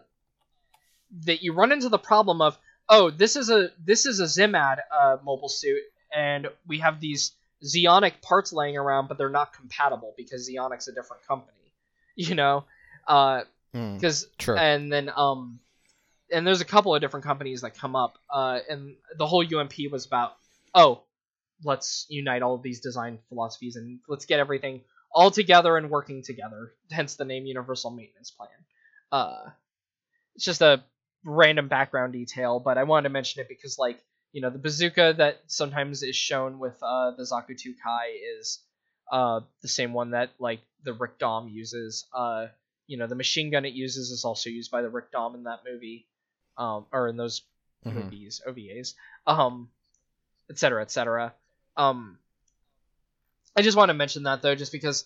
that you run into the problem of, oh, this is a this is a Zimmad uh, mobile suit, and we have these Zeonic parts laying around, but they're not compatible because Zeonic's a different company, [LAUGHS] you know, uh, Mm, because True. and then um and there's a couple of different companies that come up uh and the whole ump was about oh let's unite all of these design philosophies and let's get everything all together and working together hence the name universal maintenance plan uh it's just a random background detail but i wanted to mention it because like you know the bazooka that sometimes is shown with uh the zaku 2 kai is uh the same one that like the rick dom uses uh you know the machine gun it uses is also used by the Rick Dom in that movie, um, or in those Mhm. movies, OVAs, um, et cetera, et cetera. Um, I just want to mention that though, just because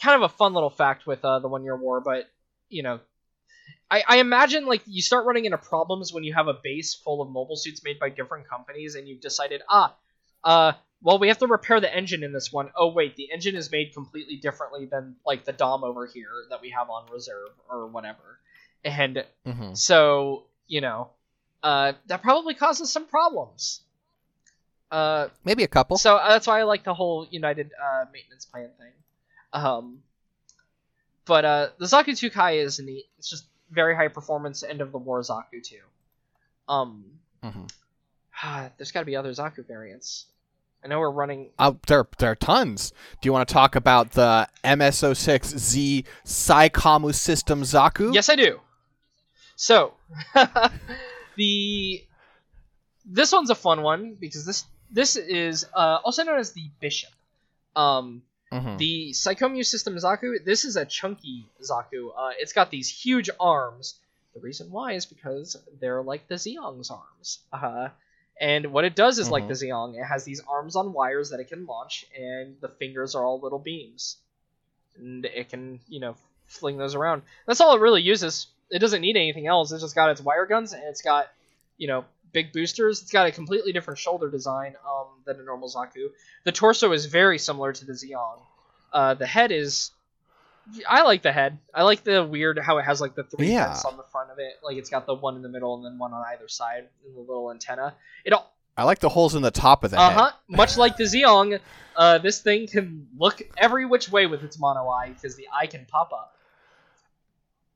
kind of a fun little fact with uh, the One Year War, but you know. I, I imagine like you start running into problems when you have a base full of mobile suits made by different companies and you've decided ah uh well we have to repair the engine in this one. Oh wait the engine is made completely differently than like the dom over here that we have on reserve or whatever and Mhm. so you know uh that probably causes some problems uh Maybe a couple. so uh, that's why i like the whole united uh maintenance plan thing um but uh the zaku 2 kai is neat it's just very high performance end of the war zaku 2 um Mhm. [SIGHS] there's got to be other zaku variants i know we're running Oh, there, there are tons. Do you want to talk about the MSO6Z Psycommu System Zaku? Yes, I do. So, [LAUGHS] the this one's a fun one because this this is uh, also known as the Bishop. Um, Mhm. the Psycommu System Zaku. This is a chunky Zaku. Uh, it's got these huge arms. The reason why is because they're like the Zeong's arms. Uh, and what it does is like Mhm. the Zeong. It has these arms on wires that it can launch, and the fingers are all little beams, and it can you know fling those around. That's all it really uses. It doesn't need anything else. It's just got its wire guns and it's got you know big boosters. It's got a completely different shoulder design um, than a normal Zaku. The torso is very similar to the Zeong. Uh, the head is. I like the head. I like the weird how it has like the three Yeah. vents on the front of it. Like it's got the one in the middle and then one on either side and the little antenna. It all I like the holes in the top of the uh head. huh. Much like the Zeong, uh, this thing can look every which way with its mono eye because the eye can pop up,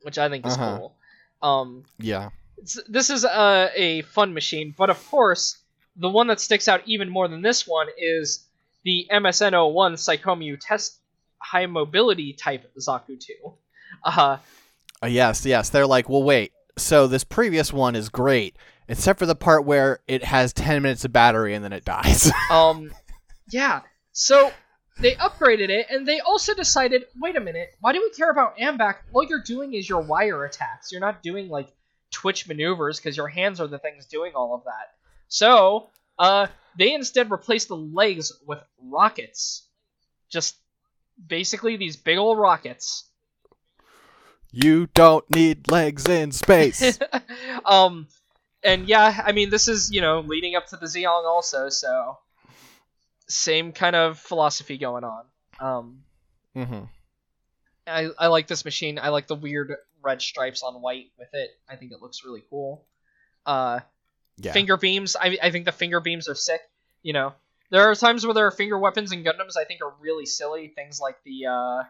which I think is Uh-huh. cool. Um, Yeah. it's- this is a, a fun machine, but of course, the one that sticks out even more than this one is the MSN01 Psycommu Test High Mobility Type Zaku 2. Uh, Uh, yes, yes. They're like, well, wait. So this previous one is great, except for the part where it has 10 minutes of battery and then it dies. [LAUGHS] um, yeah. So they upgraded it, and they also decided, wait a minute, why do we care about AMBAC? All you're doing is your wire attacks. You're not doing like twitch maneuvers because your hands are the things doing all of that. So, uh, they instead replaced the legs with rockets. Just basically these big old rockets. you don't need legs in space. [LAUGHS] um, and yeah, I mean, this is you know leading up to the Zeong also, so same kind of philosophy going on. Um, hmm I I like this machine. I like the weird red stripes on white with it. I think it looks really cool. Uh, Yeah. finger beams. I I think the finger beams are sick. You know, there are times where there are finger weapons in Gundams I think are really silly. Things like the uh,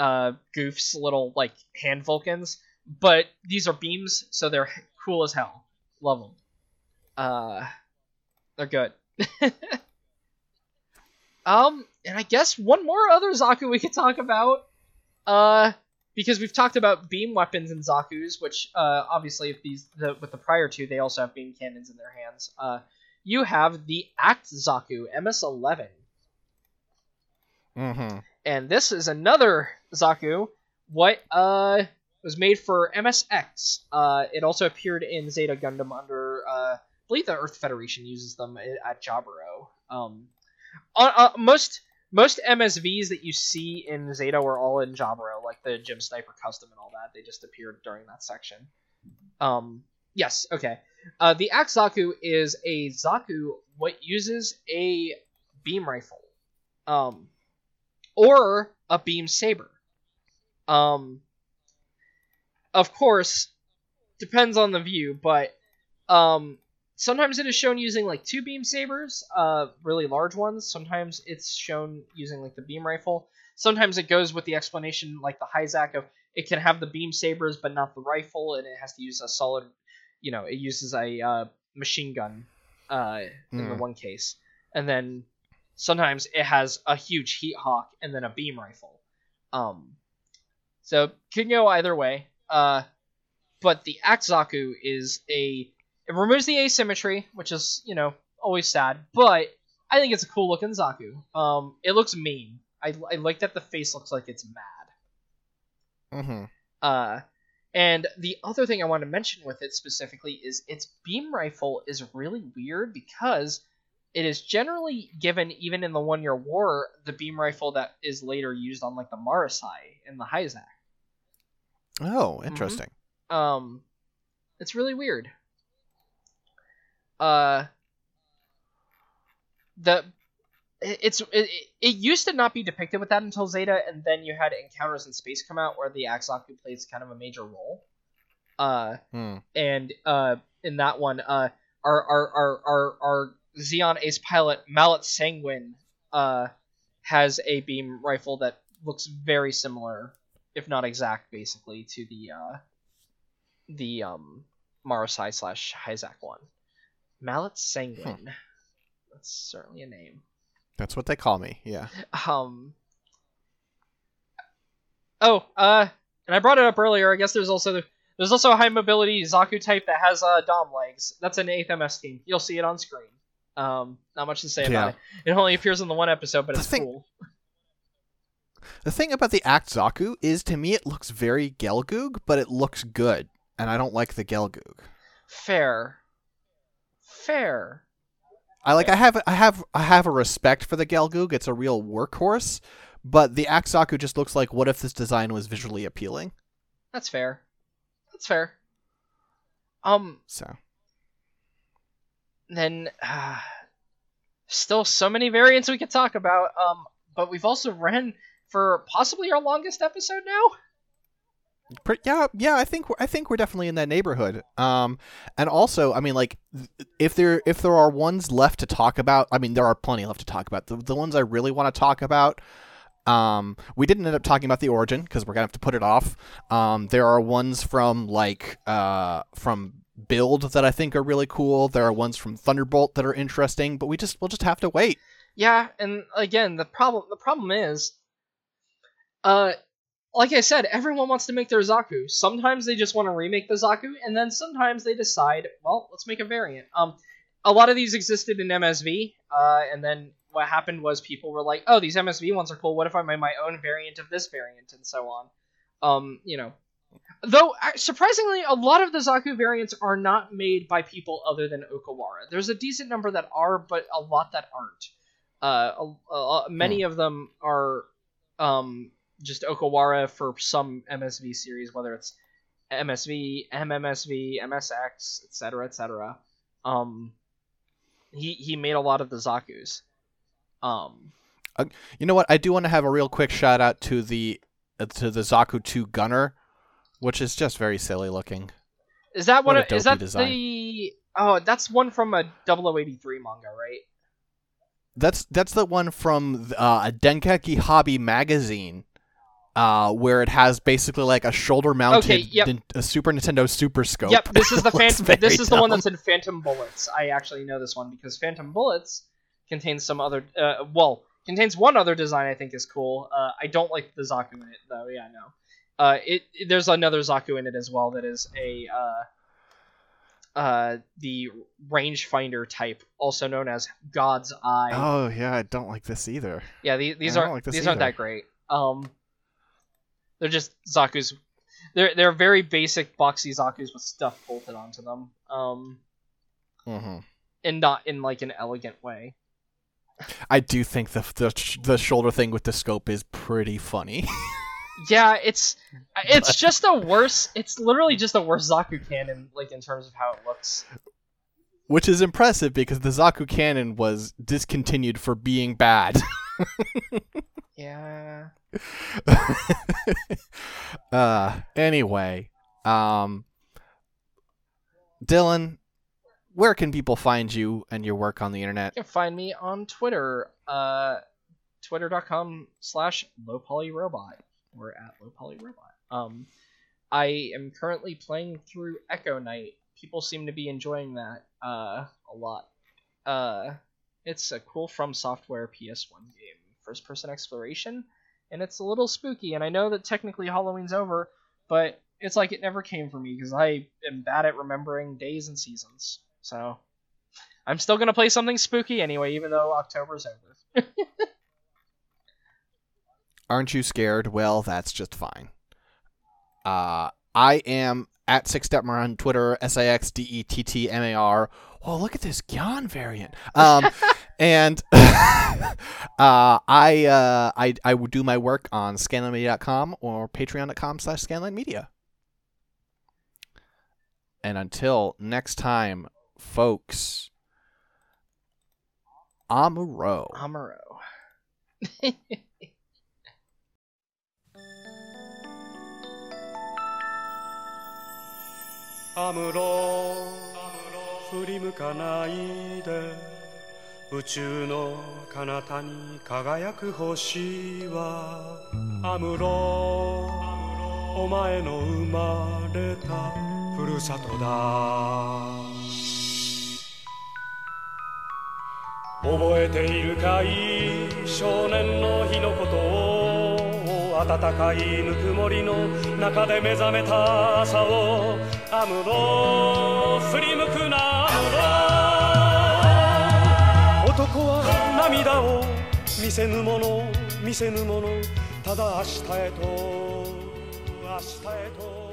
uh, Gouf's little like hand Vulcans, but these are beams, so they're cool as hell. Love them. Uh, they're good. [LAUGHS] um, and I guess one more other Zaku we could talk about. Uh, because we've talked about beam weapons in Zaku's, which uh, obviously if these the, with the prior two they also have beam cannons in their hands. Uh, you have the Act Zaku MS11, hmm and this is another Zaku. What uh was made for MSX. Uh, it also appeared in Zeta Gundam under uh. believe the Earth Federation uses them at Jaburo. Um, uh, uh, most most MSVs that you see in Zeta were all in Jaburo, like the GM Sniper Custom and all that. They just appeared during that section. Um, yes, okay. Uh, the Act Zaku is a Zaku what uses a beam rifle, um, or a beam saber. Um, of course, depends on the view, but um, sometimes it is shown using like two beam sabers, uh, really large ones. Sometimes it's shown using like the beam rifle. Sometimes it goes with the explanation like the Hyzak of it can have the beam sabers but not the rifle, and it has to use a solid, you know, it uses a uh, machine gun uh, in the Hmm. one case, and then sometimes it has a huge heat hawk and then a beam rifle. Um, so can go either way. Uh, but the Act Zaku is a it removes the asymmetry, which is you know always sad, but I think it's a cool looking Zaku. Um, it looks mean. I, I like that the face looks like it's mad. Mm-hmm. Uh, and the other thing I want to mention with it specifically is its beam rifle is really weird because it is generally given, even in the one year war, the beam rifle that is later used on like the Marasai and the Hyzak. Oh, interesting. Um, it's really weird. Uh, the it's it, it used to not be depicted with that until Zeta, and then you had Encounters in Space come out where the Act Zaku plays kind of a major role. Uh, Hmm. and uh, in that one, uh, our our our our, our Zeon Ace pilot Mallet Sanguine uh has a beam rifle that looks very similar, if not exact, basically to the uh the um Marasai slash Hyzak one. Mallet Sanguine. That's certainly a name. That's what they call me. Yeah. [LAUGHS] Um. Oh, uh, and I brought it up earlier. I guess there's also there's also a high mobility Zaku type that has uh Dom legs. That's an eighth MS team. You'll see it on screen. Um, not much to say Yeah. about it. It only appears in the one episode, but The it's thing- cool. The thing about the Act Zaku is, to me, it looks very Gelgoog, but it looks good, and I don't like the Gelgoog. Fair. Fair. I like. I have. I have. I have a respect for the Gelgoog. It's a real workhorse, but the Act Zaku just looks like. What if this design was visually appealing? That's fair. That's fair. Um, So. then uh, still so many variants we could talk about. Um, but we've also ran for possibly our longest episode now. Yeah, yeah, I think I think we're definitely in that neighborhood. Um, and also, I mean, like, if there if there are ones left to talk about, I mean, there are plenty left to talk about. The the ones I really want to talk about, um, we didn't end up talking about the origin because we're gonna have to put it off. Um, there are ones from like uh from build that I think are really cool. There are ones from Thunderbolt that are interesting, but we just we'll just have to wait. Yeah, and again, the problem the problem is, uh, like I said, everyone wants to make their Zaku. Sometimes they just want to remake the Zaku, and then sometimes they decide, well, let's make a variant. Um, a lot of these existed in MSV, uh, and then what happened was people were like, oh, these MSV ones are cool. What if I made my own variant of this variant, and so on. Um, you know. Though surprisingly, a lot of the Zaku variants are not made by people other than Okawara. There's a decent number that are, but a lot that aren't. Uh, a, a, many of them are um, just Okawara for some MSV series, whether it's MSV, MMSV, MSX, etc., etc. Um, he he made a lot of the Zaku's. Um, You know what? I do want to have a real quick shout out to the uh, to the Zaku 2 Gunner, which is just very silly looking. is that What one? a Is that design. the? Oh, that's one from a 0083 manga, right? That's that's the one from uh, a Dengeki Hobby magazine, uh, where it has basically like a shoulder-mounted Okay, yep. nin- a Super Nintendo Super Scope. Yep, this is [LAUGHS] the Phantom. This is the one dumb. that's in Phantom Bullets. I actually know this one because Phantom Bullets contains some other. Uh, well, contains one other design I think is cool. Uh, I don't like the Zaku in it though. Yeah, no. Uh, it it- there's another Zaku in it as well that is a uh, uh, the rangefinder type, also known as God's Eye. Oh yeah, I don't like this either. Yeah, the, these I aren't like these aren't that great. Um, they're just Zaku's. They're they're very basic boxy Zaku's with stuff bolted onto them. Um, hmm and not in like an elegant way. I do think the, the the shoulder thing with the scope is pretty funny. [LAUGHS] Yeah, it's it's just a worse. It's literally just a worse Zaku cannon, like in terms of how it looks. Which is impressive because the Zaku cannon was discontinued for being bad. [LAUGHS] Yeah. [LAUGHS] uh anyway, um Dylan, where can people find you and your work on the internet? You can find me on Twitter, uh, twitter.com slash lowpolyrobot, or at lowpolyrobot. Um, I am currently playing through Echo Night. People seem to be enjoying that uh, a lot. Uh, it's a cool From Software PS1 game, first person exploration, and it's a little spooky. And I know that technically Halloween's over, but it's like it never came for me because I am bad at remembering days and seasons. So I'm still gonna play something spooky anyway, even though October's over. [LAUGHS] Aren't you scared? Well, that's just fine. Uh, I am at Six Dettmar on Twitter, S I X D E T T M A R. Oh, look at this Gyan variant. Um, [LAUGHS] and [LAUGHS] uh, I, uh, I I would do my work on scanlinemedia.com or patreon.com slash scanlinemedia. And until next time, folks, Amuro. Amuro.アムロ振り向かないで [LAUGHS] 宇宙の彼方に輝く星はアムロお前の生まれたふるさとだ。覚えているかい？少年の日のことを暖かいぬくもりの中で目覚めた朝をアムロ振り向くな。涙を見せぬもの見せぬものただ明日へと明日へと。